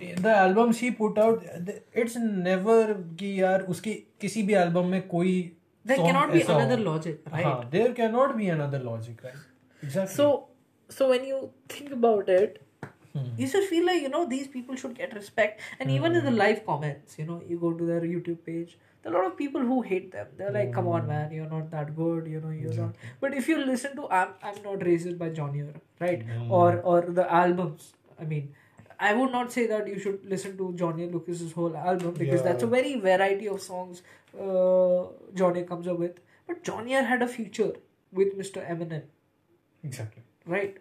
the albums he put out, it's never कि यार उसकी किसी भी album में कोई there song cannot be ऐसा हो. another logic right हाँ, there cannot be another logic, right? Exactly. so so when you think about it Hmm. you should feel like you know these people should get respect and even in the live comments you know you go to their youtube page there are a lot of people who hate them they're like come on man you're not that good you know you're not but if you listen to i'm, I'm not racist by Joyner, right or or the albums i mean I would not say that you should listen to Joyner Lucas's whole album because Yeah. that's a very variety of songs uh, Joyner comes up with. But Joyner had a feature with Mr. Eminem, exactly. right?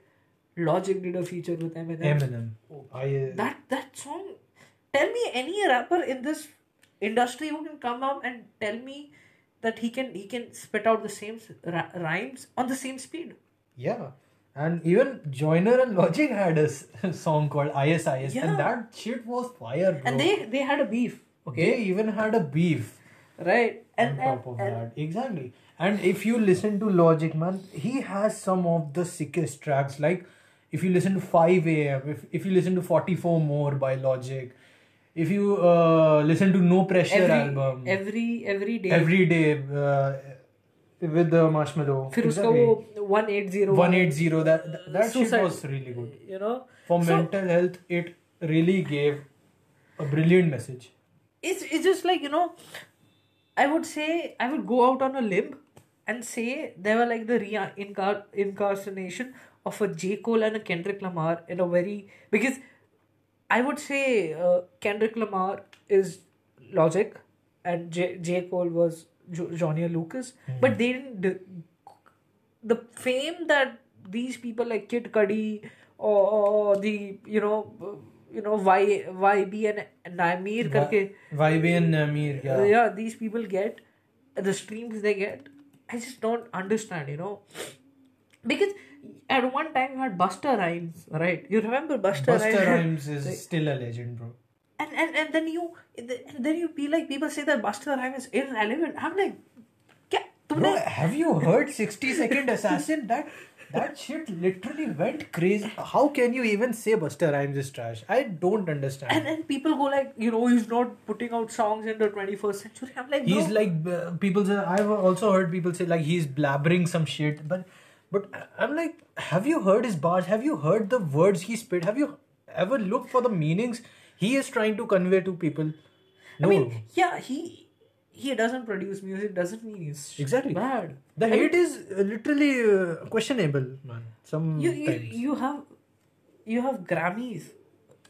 Logic did a feature with Eminem. Eminem. I, uh, That that song. Tell me any rapper in this industry who can come up and tell me that he can he can spit out the same ra- rhymes on the same speed. Yeah. And even Joyner and Logic had a s- song called ISIS, Yeah. and that shit was fire, bro. And they they had a beef. Okay. They even had a beef Right. And, on top and, of and that. Exactly. And if you listen to Logic, man, he has some of the sickest tracks. Like, if you listen to 5 a.m., if, if you listen to 44 More by Logic, if you uh, listen to No Pressure every, album every every day every day uh, with the Marshmello. फिर उसका वो 180 180 that that, that shit was really good. You know for so, mental health it really gave a brilliant message. It's it's just like you know I would say I would go out on a limb and say they were like the reincarnation of a J Cole and a Kendrick Lamar in a very because I would say uh, Kendrick Lamar is Logic, and J, J. Cole was Joyner Lucas, mm-hmm. but they didn't. The fame that these people like Kid Cudi or, or the you know uh, you know why why be an Namir karke YBN Nahmir yeah yeah these people get the streams they get I just don't understand you know because at one time you had Busta Rhymes, right? You remember Busta, Busta Rhymes? Rhymes is still a legend, bro. And, and and then you and then you be like people say that Busta Rhymes is irrelevant. I'm like, yeah, bro, have you heard 60 Second Assassin? That that shit literally went crazy. How can you even say Busta Rhymes is trash? I don't understand. And then people go like, you know, he's not putting out songs in the 21st century. I'm like, he's like, uh, people say, I've also heard people say like he's blabbering some shit, but but i'm like have you heard his bars have you heard the words he spit have you ever looked for the meanings he is trying to convey to people no I mean yeah he he doesn't produce music doesn't mean he's Exactly. bad the hate is uh, literally uh, questionable man some you, you you have you have Grammys,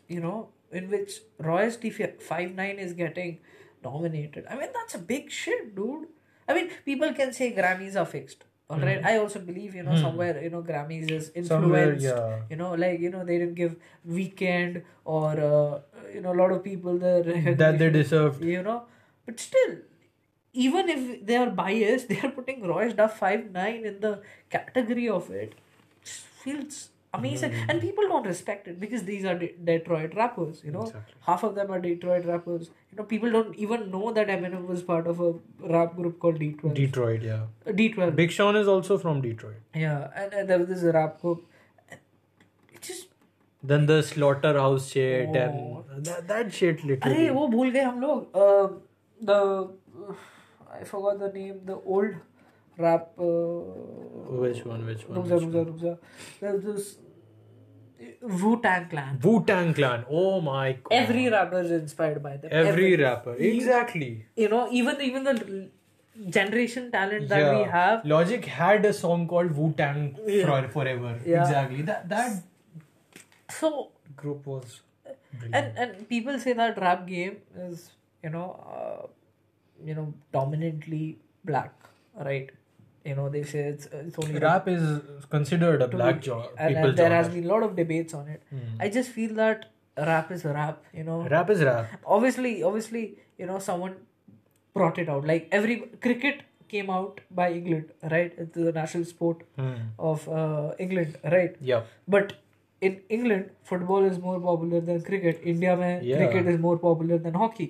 you know, in which Royce da Five Nine is getting nominated. I mean, that's a big shit, dude. I mean, people can say Grammys are fixed. All right, I also believe you know somewhere you know Grammys is Hmm. Influenced. yeah. You know, like you know they didn't give Weeknd or uh, you know a lot of people the that they deserved You know, but still, even if they are biased, they are putting Royce da Five Nine in the category of it. Just feels amazing, Hmm. and people don't respect it because these are De- Detroit rappers. You know, Exactly. half of them are Detroit rappers. You know, people don't even know that Eminem was part of a rap group called D12. detroit yeah Uh, D12. big sean is also from detroit yeah, and, and there was this rap group. and It just then the slaughterhouse shit Oh. and that, that shit literally अरे वो भूल गए हम लोग uh, the I forgot the name the old rap. Uh, which one? Which one? Rukza, Rukza, Rukza. There's this uh, Wu Tang Clan. Wu Tang Clan. Oh my god. Every rapper is inspired by them. Every, Every rapper. Exactly. You know, even even the generation talent that yeah. we have. Logic had a song called Wu Tang yeah. Forever. Yeah. Exactly. That that so group was. Brilliant. And and people say that rap game is you know uh, you know dominantly black, right? You know they say it's it's only Rap is considered a black job. and, and there has been a lot of debates on it i just feel that rap is rap you know Rap is rap. obviously obviously you know someone brought it out like every cricket came out by england right it's the national sport Hmm. of uh, england right Yeah. but in england football is more popular than cricket india mein Yeah. cricket is more popular than hockey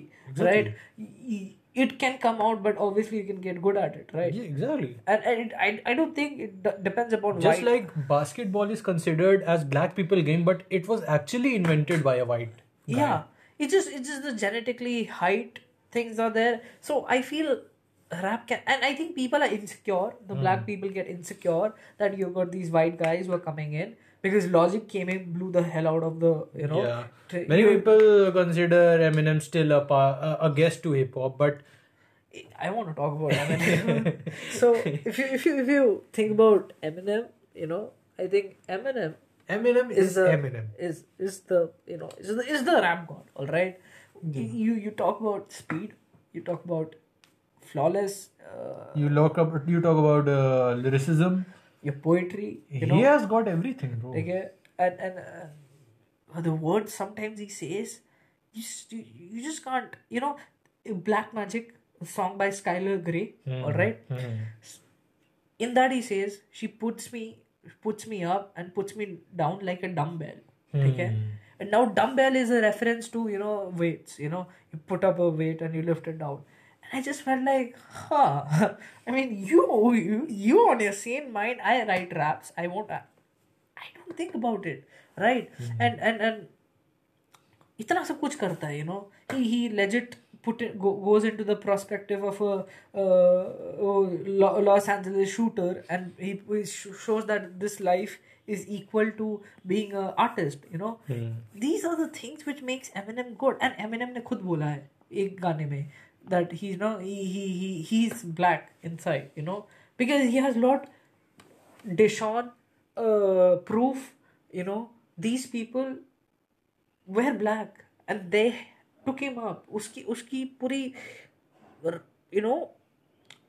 right Y- y- it can come out but obviously you can get good at it right Yeah, exactly. and, and it, I, I don't think it d- depends upon Just white. like basketball is considered as black people game, but it was actually invented by a white. guy. yeah it's just it's just the genetically height things are there so i feel rap can and i think people are insecure the Hmm. black people get insecure that you got these white guys who are coming in because logic came in blew the hell out of the you know yeah. t- Many people consider Eminem still a pa- a, a guest to hip hop, but I want to talk about Eminem. so if you if you if you think about Eminem, you know, I think Eminem Eminem is is the Eminem. is is the you know is the is the rap god. All right, you you talk about speed, you talk about flawless, uh, You look up. You talk about uh, lyricism. Your poetry. You know, he has got everything, bro. like uh, and and uh, the words sometimes he says, you just, you, you just can't. You know, Black Magic, a song by Skylar Grey. All right. Hmm. in that he says she puts me puts me up and puts me down like a dumbbell okay and now dumbbell is a reference to you know weights you know you put up a weight and you lift it down i just felt like huh i mean you you you on your sane mind i write raps i won't i, I don't think about it right and and and इतना सब कुछ करता है you know he he legit put it, go, goes into the perspective of a uh, uh, Los Angeles shooter and he, he sh- shows that this life is equal to being an artist you know these are the things which makes Eminem good and Eminem ने खुद बोला है एक गाने में that he you know he he he he's black inside you know? Because he has lot Deshaun uh, proof you know? These people were black and they took him up. Uski uski puri you know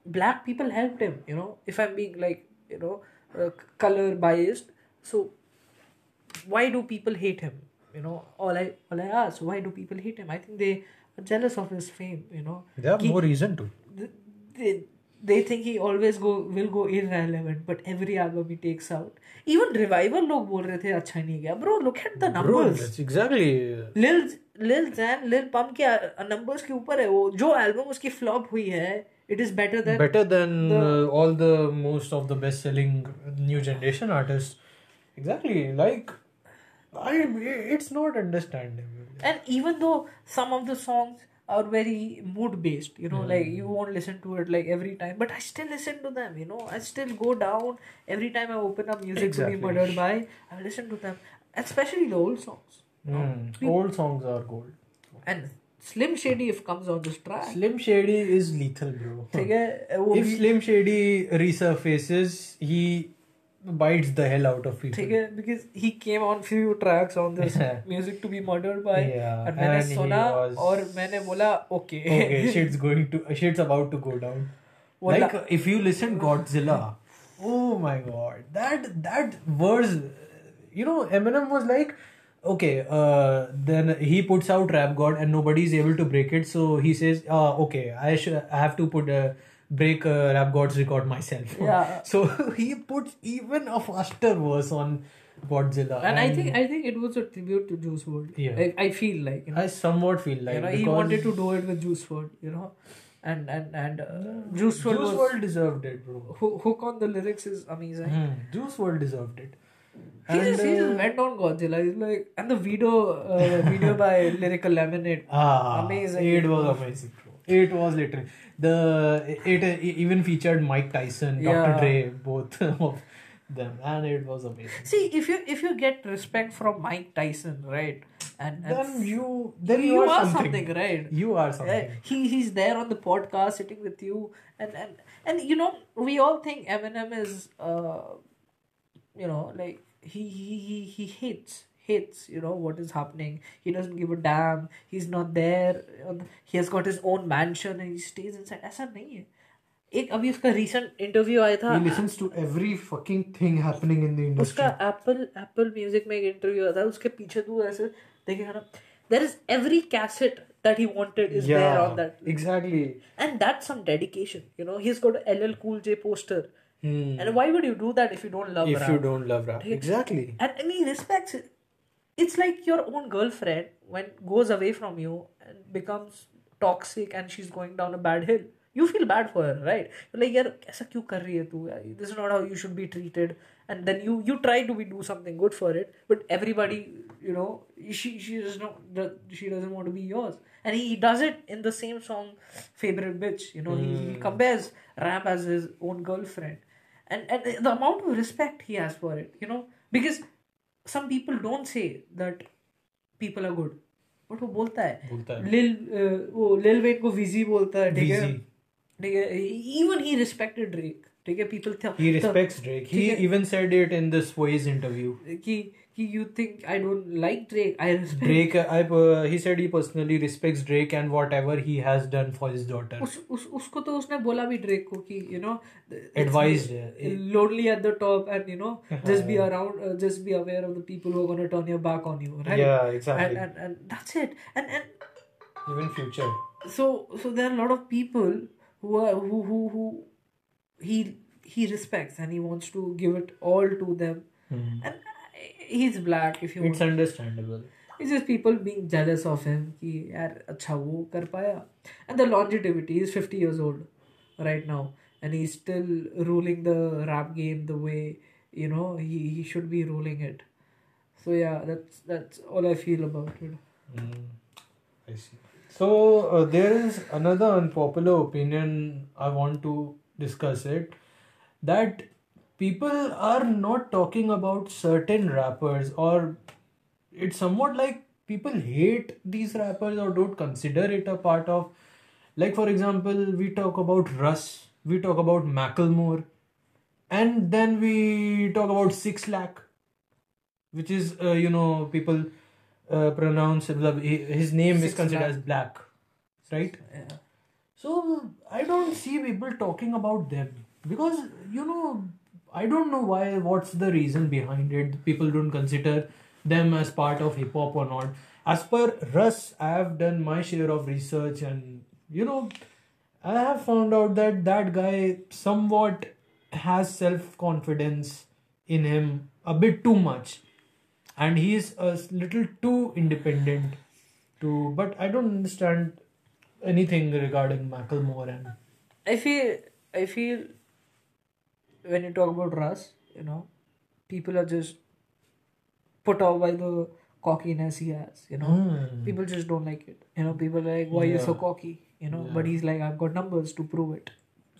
black people helped him you know? If i'm being like you know uh, color biased so why do people hate him? You know all i all i ask why do people hate him? I think they jealous of his fame you know They have He- more reason to. they, they think he always go will go irrelevant but every album he takes out even revival लोग बोल रहे थे अच्छा नहीं गया bro look at the numbers. Bro, that's exactly. लिल लिल जैन लिल पम्प के नंबर्स के ऊपर है वो जो एल्बम उसकी फ्लॉप हुई है it is better than better than the, uh, all the most of the best selling new generation artists exactly like i it's not understandable and even though some of the songs are very mood based you know hmm. like you won't listen to it like every time but i still listen to them you know i still go down every time i open up music exactly. to be murdered by i listen to them especially the old songs mm. old songs are gold and Slim Shady if comes on this track. Slim Shady is lethal, bro. if Slim Shady resurfaces, he bites the hell out of people ठीक है because he came on few tracks on this Yeah. music to be murdered by Yeah, and मैंने and he सुना was- और मैंने बोला okay okay shit's going to shit's about to go down Well, like if you listen godzilla oh my god that that verse you know eminem was like okay uh then he puts out rap god and nobody is able to break it so he says uh okay i should i have to put a break uh, rap god's record myself Yeah. so he puts even a faster verse on godzilla and I think I think it was a tribute to Juice WRLD. Yeah. I, I feel like you know, i somewhat feel like you know he wanted to do it with Juice WRLD, you know, and and and uh, Juice WRLD Juice was WRLD deserved it bro Ho- hook on the lyrics is amazing. Hmm, Juice WRLD deserved it. He just, he just uh, went on Godzilla. He's like, and the video uh, video by Lyrical Lemonade. ah, Amazing. It was amazing, bro. It was literally the it, it even featured Mike Tyson, Dr. Yeah. Dre, both of them, and it was amazing. See, if you if you get respect from Mike Tyson, right, and, and Then you then you, you, are something. something, right? You are something. Yeah, he he's there on the podcast sitting with you and and and you know we all think Eminem is uh you know like he he he, he hates hates you know what is happening he doesn't give a damn he's not there he has got his own mansion and he stays inside ऐसा नहीं है एक अभी उसका recent interview आया था He listens to every fucking thing happening in the उसका industry. Apple Apple Music में एक इंटरव्यू आया था उसके पीछे तू ऐसे देखेगा ना there is every cassette that he wanted is there on that exactly. and that's some dedication you know he's got a ll cool j poster Hmm. and why would you do that if you don't love If rap? you don't love rap, exactly. and, and he respects it it's like your own girlfriend when goes away from you and becomes toxic and she's going down a bad hill. You feel bad for her right? You're like yaar aisa kyun kar rahi tu? This is not how you should be treated. And then you you try to be, do something good for it but everybody you know she she does not she doesn't want to be yours. And he, he does it in the same song favorite bitch you know mm. he, he hmm. compares rap as his own girlfriend. And and the amount of respect he has for it you know because some people don't say that people are good but वो बोलता है। बोलता है। लिल वो Lil Wayne को विजी बोलता है ठीक है? ठीक है? इवन ही रिस्पेक्टेड ड्रेक ठीक है people he respects Drake he ठीक है। even said it in this Voice interview कि कि you think I don't like Drake I respect Drake I uh, he said he personally respects Drake and whatever he has done for his daughter उस, उस उसको तो उसने बोला भी Drake को कि you know Advised, uh, lonely at the top and you know just be around uh, just be aware of the people who are going to turn your back on you right yeah exactly and, and and that's it and and even future so so there are a lot of people who are who who who he he respects and he wants to give it all to them. Mm. And he's black. If you it's want. understandable. It's just people being jealous of him. Ki, yaar, acha wo kar paya. And the longevity. He's fifty years old right now, and he's still ruling the rap game the way you know he, he should be ruling it. So yeah, that's that's all I feel about it. Mm. I see. So uh, there is another unpopular opinion I want to discuss it that people are not talking about certain rappers or it's somewhat like people hate these rappers or don't consider it a part of like for example we talk about Russ we talk about Macklemore and then we talk about 6LACK which is uh, you know people uh, pronounce his name is considered Lakh. as black right yeah so i don't see people talking about them. Because you know i don't know why what's the reason behind it. People don't consider them as part of hip hop or not. As per russ i have done my share of research and you know i have found out that that guy somewhat has self confidence in him a bit too much. And he is a little too independent to but i don't understand anything regarding Macklemore and I feel I feel when you talk about Russ, you know, people are just put off by the cockiness he has, you know. Hmm. People just don't like it. You know, people are like, why you so cocky? You know, but he's like, I've got numbers to prove it.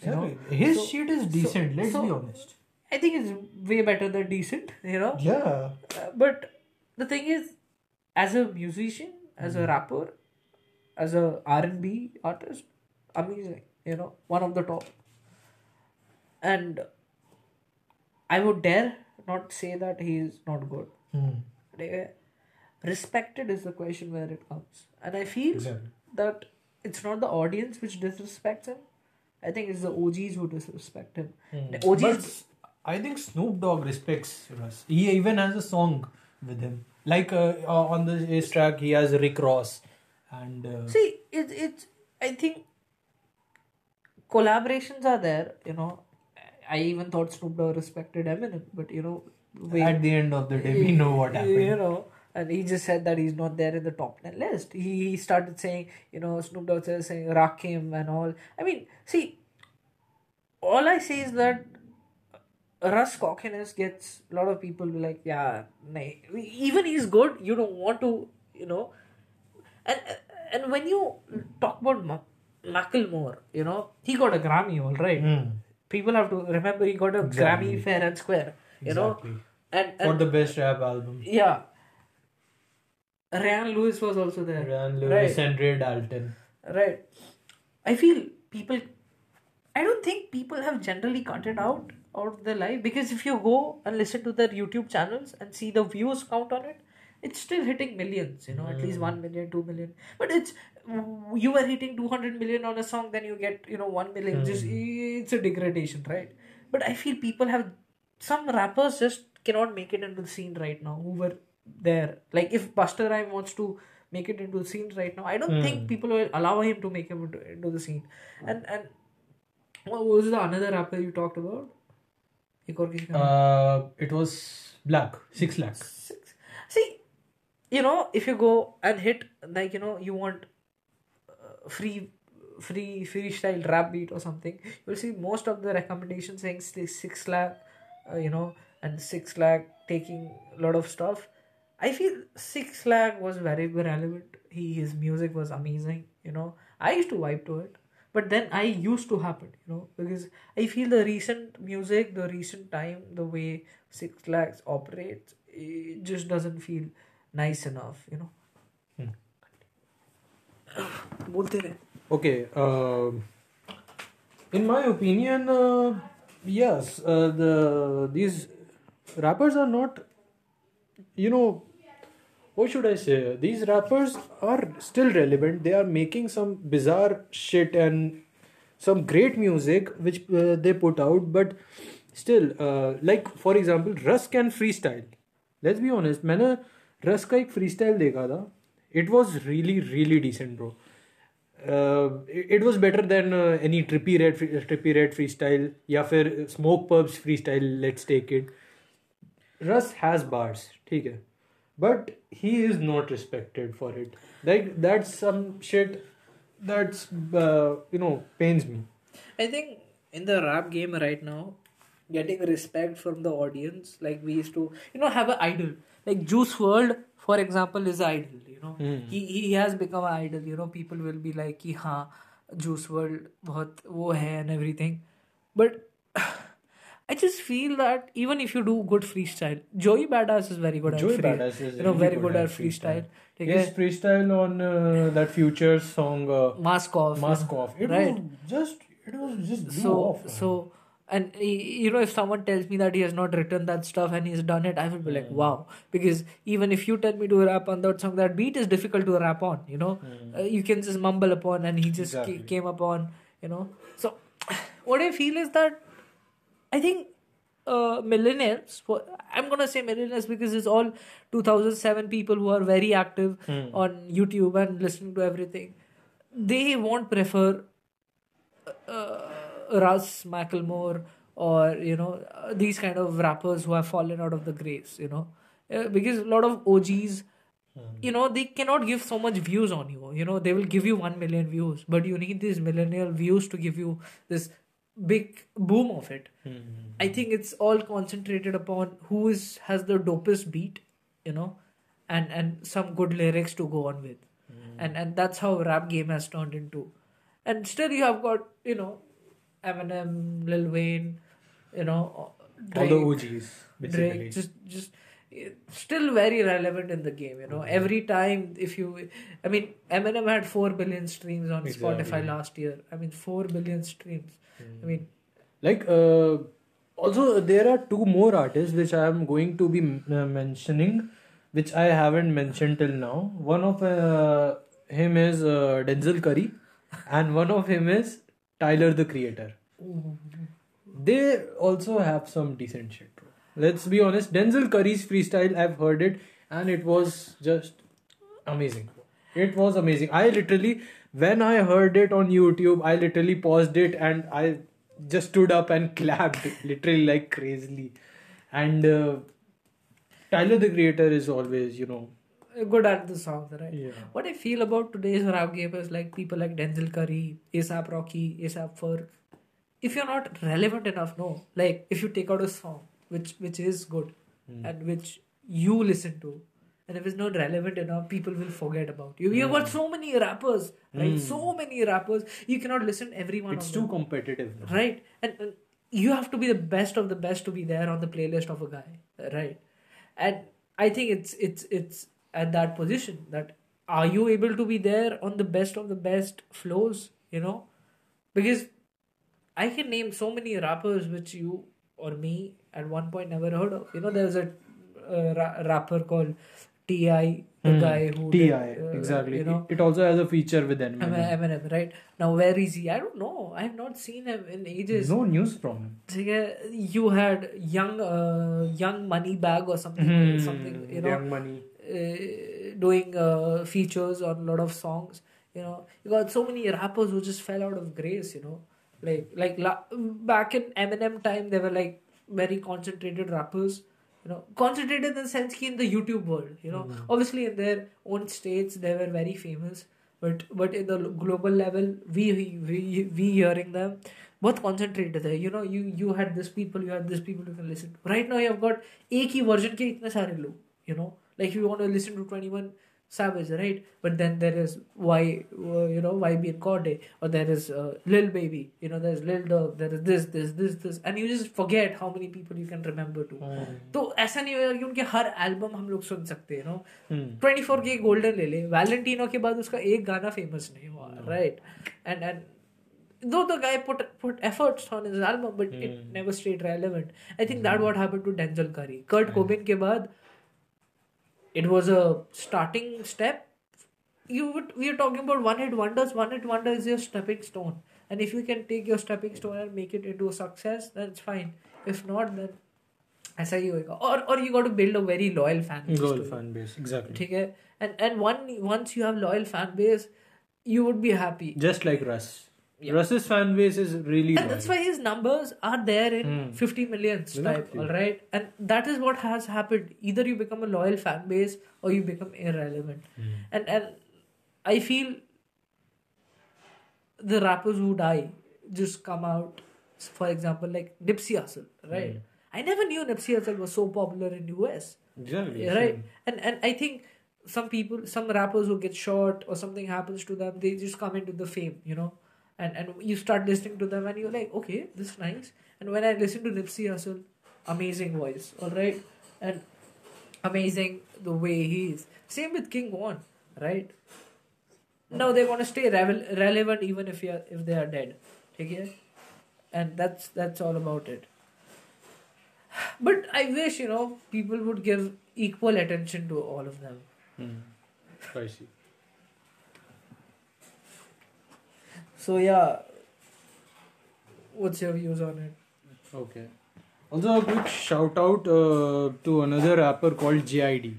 You know? His So- shit is decent. let's so- be honest. I think it's way better than decent, you know. Yeah. Uh, but the thing is, as a musician, as a rapper, as a R and B artist, amazing. You know, one of the top. And I would dare not say that he is not good. Eh, Respected is the question where it comes, and I feel Exactly. that it's not the audience which disrespects him. I think it's the OGs who disrespect him. The OGs. But I think Snoop Dogg respects Russ. He even has a song with him. Like uh, uh, on the track, he has Rick Ross, and uh, See, it, it's, I think collaborations are there, you know. I even thought Snoop Dogg respected Eminem, but you know, we, at the end of the day, we know what happened. You know, and he just said that he's not there in the top 10 list. He, he started saying, you know, Snoop Dogg says saying Rakim and all. I mean, see, all I say is that Russ cockiness gets a lot of people be like, yeah, nay. even he's good, you don't want to, you know. And and when you talk about Ma- Macklemore, you know, he got a Grammy, all right. Hmm. People have to remember he got a Exactly. Grammy fair and square, you know. Exactly. And, For the best rap album. yeah, Ryan Lewis was also there. Ryan Lewis Right. and Ray Dalton. Right. I feel people. I don't think people have generally counted out out of their life because if you go and listen to their YouTube channels and see the views count on it, it's still hitting millions you know at least hmm. 1 million 2 million. But it's you were hitting 200 million on a song then you get you know 1 million. Hmm. Just it's a degradation right? But i feel people have some rappers just cannot make it into the scene right now who were there. Like if buster rhyme wants to make it into the scene right now i don't think hmm. people will allow him to make him into, into the scene. And and what was the another rapper you talked about? uh, it was black 6LACK. You know, if you go and hit like you know, you want uh, free free freestyle rap beat or something you'll see most of the recommendations saying 6LACK uh, you know and 6LACK taking a lot of stuff. I feel 6LACK was very relevant. He his music was amazing you know. I used to vibe to it but then i used to happen you know because i feel the recent music the recent time the way six lakhs operates it just doesn't feel nice enough you know बोलते रहे Okay. um in my opinion, uh, yes, uh, the these rappers are not. You know, what should I say? These rappers are still relevant. They are making some bizarre shit and some great music which uh, they put out, but still, uh, like for example, Rusk and freestyle. Let's be honest, मैंने रस का एक free style देखा था। It was really really decent bro it was better than any Trippie Redd Trippie Redd freestyle या फिर Smokepurpp's freestyle let's take it Russ has bars ठीक है। But he is not respected for it like that's some shit that's you know pains me I think in the rap game right now getting respect from the audience like we is to you know have a idol like Juice WRLD, for example, is idol. You know, mm. he he has become an idol. You know, people will be like, कि हाँ, Juice WRLD what? वो है and everything, but I just feel that even if you do good freestyle, Joey Badass is very good Joey freestyle. Badass is you know, very good, good at freestyle. freestyle. Freestyle on uh, that future song, uh, Mask Off. Mask Off. It right. was just it was just so off. so and you know if someone tells me that he has not written that stuff and he's done it i will be Hmm. like wow because even if you tell me to rap on that song that beat is difficult to rap on you know uh, you can just mumble upon and he just ca- Hmm. Came upon you know so what i feel is that i think uh, millennials for i'm gonna say millennials because it's all 2007 people who are very active Hmm. on youtube and listening to everything they won't prefer uh, Russ Macklemore or you know these kind of rappers who have fallen out of the grace you know. Uh, because a lot of OGs hmm. you know they cannot give so much views on you you know. They will give you 1 million views but you need these millennial views to give you this big boom of it. Hmm. I think it's all concentrated upon who is has the dopest beat you know and and some good lyrics to go on with. Hmm. And and that's how rap game has turned into. And still you have got you know Eminem, Lil Wayne, you know, all the OGs basically Drake, just just still very relevant in the game. You know, every time if you, I mean, Eminem had four billion streams on Exactly. Spotify last year. I mean, four billion streams. I mean, like uh, also there are two more artists which i am going to be m- uh, mentioning which i haven't mentioned till now one of uh, him is uh, denzel curry and one of him is tyler the creator. They also have some decent shit let's be honest denzel curry's freestyle i've heard it and it was just amazing it was amazing. I literally when i heard it on youtube i literally paused it and i just stood up and clapped literally like crazily. And uh, tyler the creator is always you know good at the songs, right? Yeah. What I feel about today's rap game is like people like Denzel Curry, ASAP Rocky, ASAP Ferg. If you're not relevant enough, no. Like if you take out a song which which is good hmm. and which you listen to, and if it's not relevant enough, people will forget about you. You've got so many rappers, right? Hmm. So many rappers. You cannot listen every one it's too them. competitive now. right and, and you have to be the best of the best to be there on the playlist of a guy right and i think it's it's it's at that position that are you able to be there on the best of the best flows you know because i can name so many rappers which you or me at one point never heard of you know there's a uh, ra- rapper called ti the guy who ti did, uh, exactly you know it, also has a feature with Em- Eminem. Eminem, right? Now, where is he? I don't know. I have not seen him in ages. no news from him you had young, uh, young money bag or something, Hmm, something you know, young money doing uh, features on a lot of songs. You know, you got so many rappers who just fell out of grace. You know, like like la- back in Eminem time, they were like very concentrated rappers. You know, concentrated in the sense ki in the YouTube world. You know, obviously in their own states they were very famous, but but in the global level we we we hearing them बहुत concentrated है you know you you had this people you had this people you can listen right now you have got एक ही version के इतने सारे लोग you know like if you want to listen to 21 savage right? But then there is why uh, you know YBN Cordae. Or there is uh, lil baby. You know there's lil dog. There is this this this this. And you just forget how many people you can remember to So, hmm. ऐसा नहीं होगा कि उनके हर album हम लोग सुन सकते हैं no hmm. 24 के Golden ले ले। वैलेंटिनो के बाद उसका एक गाना फेमस नहीं हुआ hmm. Right And though the guy put put efforts on his album but mm. it never stayed relevant. I think mm. that what happened to denzel curry. Kurt mm. cobain के बाद it was a starting step you would, we are talking about one hit wonders one hit wonder is your stepping stone and if you can take your stepping stone and make it into a success that's fine if not then ऐसा ही होएगा और और you got to build a very loyal fan base loyal fan base exactly ठीक है and and one once you have loyal fan base you would be happy just like Russ yeah. Russ's fan base is really and that's why his numbers are there in mm. 50 millions type all right and that is what has happened. Either you become a loyal fan base or you become irrelevant. Mm. and and i feel the rappers who die just come out for example like Nipsey Hussle right? Mm. I never knew Nipsey Hussle was so popular in the US exactly right? and and I think some people some rappers who get shot or something happens to them they just come into the fame you know and and you start listening to them and you're like okay this is nice. And when i listen to Nipsey Hussle amazing voice all right and amazing the way he is. Same with King Von right? Now they're gonna stay re- relevant even if you if they are dead okay? And that's that's all about it. But i wish you know people would give equal attention to all of them. Mm. i see So yeah, what's your views on it? Okay. Also, a quick shout out uh, to another rapper called JID.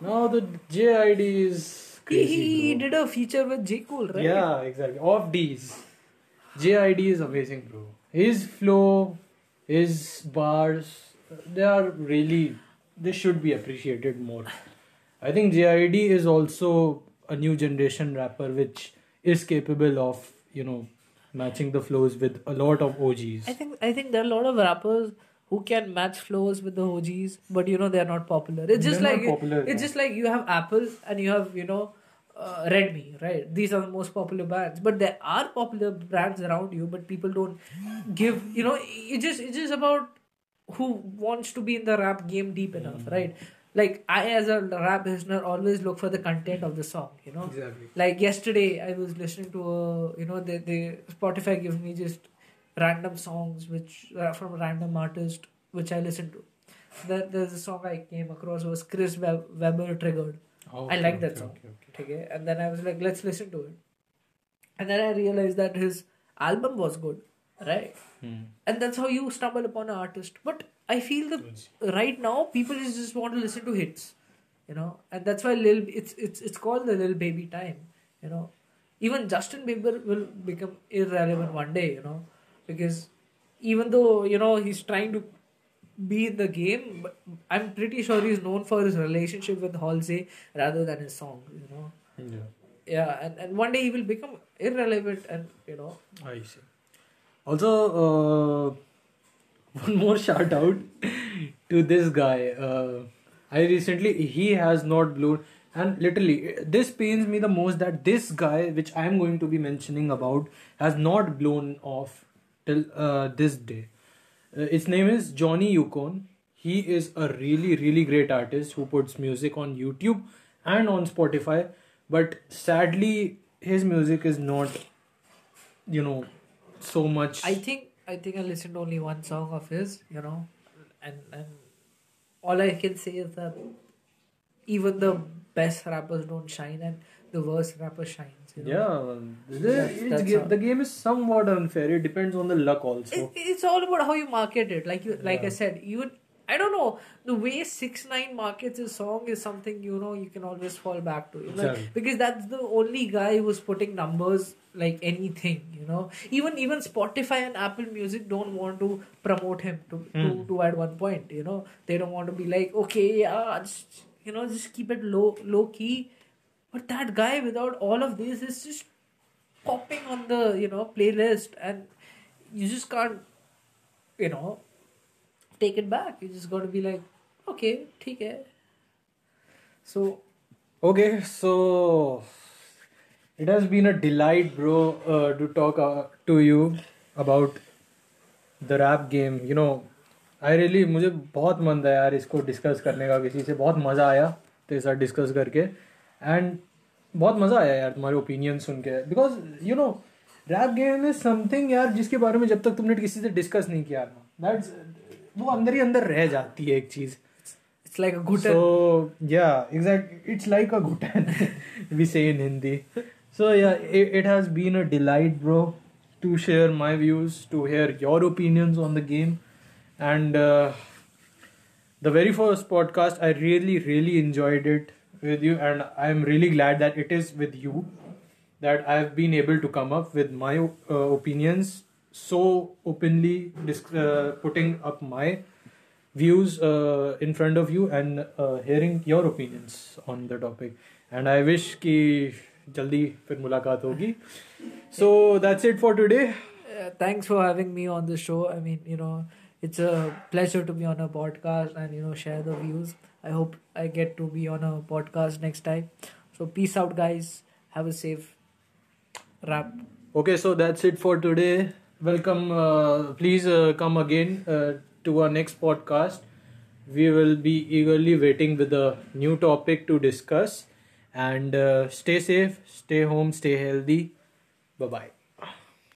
Now the JID is crazy. He, he did a feature with J Cole, right? Yeah, exactly. Off Deez. JID is amazing, bro. His flow, his bars, they are really they should be appreciated more. I think JID is also a new generation rapper which is capable of you know matching the flows with a lot of OGs. I think I think there are a lot of rappers who can match flows with the OGs, but you know they're not popular. It's just they're like popular, it's just like you have Apple and you have you know uh, Redmi, right? These are the most popular brands, but there are popular brands around you, but people don't give. You know, it just it's just about who wants to be in the rap game deep enough, mm. right? Like I as a rap listener always look for the content of the song, you know. Exactly. Like yesterday I was listening to a you know the the Spotify gives me just random songs which uh, from random artist which I listen to. There, there's a song I came across was Chris Web- Webber Triggered. Oh, okay, I like that song. Okay, okay. And then I was like, let's listen to it. And then I realized that his album was good, right? Hmm. And that's how you stumble upon an artist. But I feel that right now people just want to listen to hits, you know, and that's why Lil it's it's it's called the Lil Baby time, you know. Even Justin Bieber will become irrelevant one day, you know, because even though you know he's trying to be in the game, but I'm pretty sure he's known for his relationship with Halsey rather than his song, you know. Yeah. Yeah, and, and one day he will become irrelevant, and you know. I see. Also, uh, one more shout out to this guy. Uh, I recently he has not blown, and literally this pains me the most that this guy, which I am going to be mentioning about, has not blown off till uh, this day. Uh, its name is Johnny Yukon. He is a really really great artist who puts music on YouTube and on Spotify, but sadly his music is not, you know, so much. I think I think I listened to only one song of his, you know, and and all I can say is that even the best rappers don't shine, and the worst rapper shines. You know? Yeah, the, that's, that's the game is somewhat unfair. It depends on the luck also. It, it's all about how you market it. Like you, like yeah. I said, even I don't know the way six nine markets his song is something you know you can always fall back to exactly. because that's the only guy who's putting numbers like anything you know even even spotify and apple music don't want to promote him to mm. to, hmm. to at one point you know they don't want to be like okay yeah just you know just keep it low low key but that guy without all of this is just popping on the you know playlist and you just can't you know take it back. You just got to be like okay ठीक है. So Okay, so it has been a delight, bro, uh, to talk uh, to you about the rap game. You know, I really मुझे बहुत मन था यार इसको discuss करने का किसी से बहुत मज़ा आया तेरे साथ डिस्कस करके. एंड बहुत मज़ा आया यार तुम्हारे ओपिनियन सुन के. Because you know rap game is something यार जिसके बारे में जब तक तुमने किसी से डिस्कस नहीं किया that's वो अंदर ही अंदर रह जाती है एक चीज़ it's like a good so yeah exactly it's like a gutan we say in hindi so yeah it, it has been a delight bro to share my views to hear your opinions on the game and uh, the very first podcast i really really enjoyed it with you and i'm really glad that it is with you that i've been able to come up with my uh, opinions so openly dis- uh, putting up my views uh, in front of you and uh, hearing your opinions on the topic and i wish कि जल्दी फिर मुलाकात होगी so that's it for today Uh, thanks for having me on the show. I mean, you know, it's a pleasure to be on a podcast and you know share the views. I hope I get to be on a podcast next time. So peace out, guys. Have a safe rap. okay so that's it for today welcome uh, please uh, come again uh, to our next podcast. We will be eagerly waiting with a new topic to discuss. And uh, stay safe stay home stay healthy. Bye bye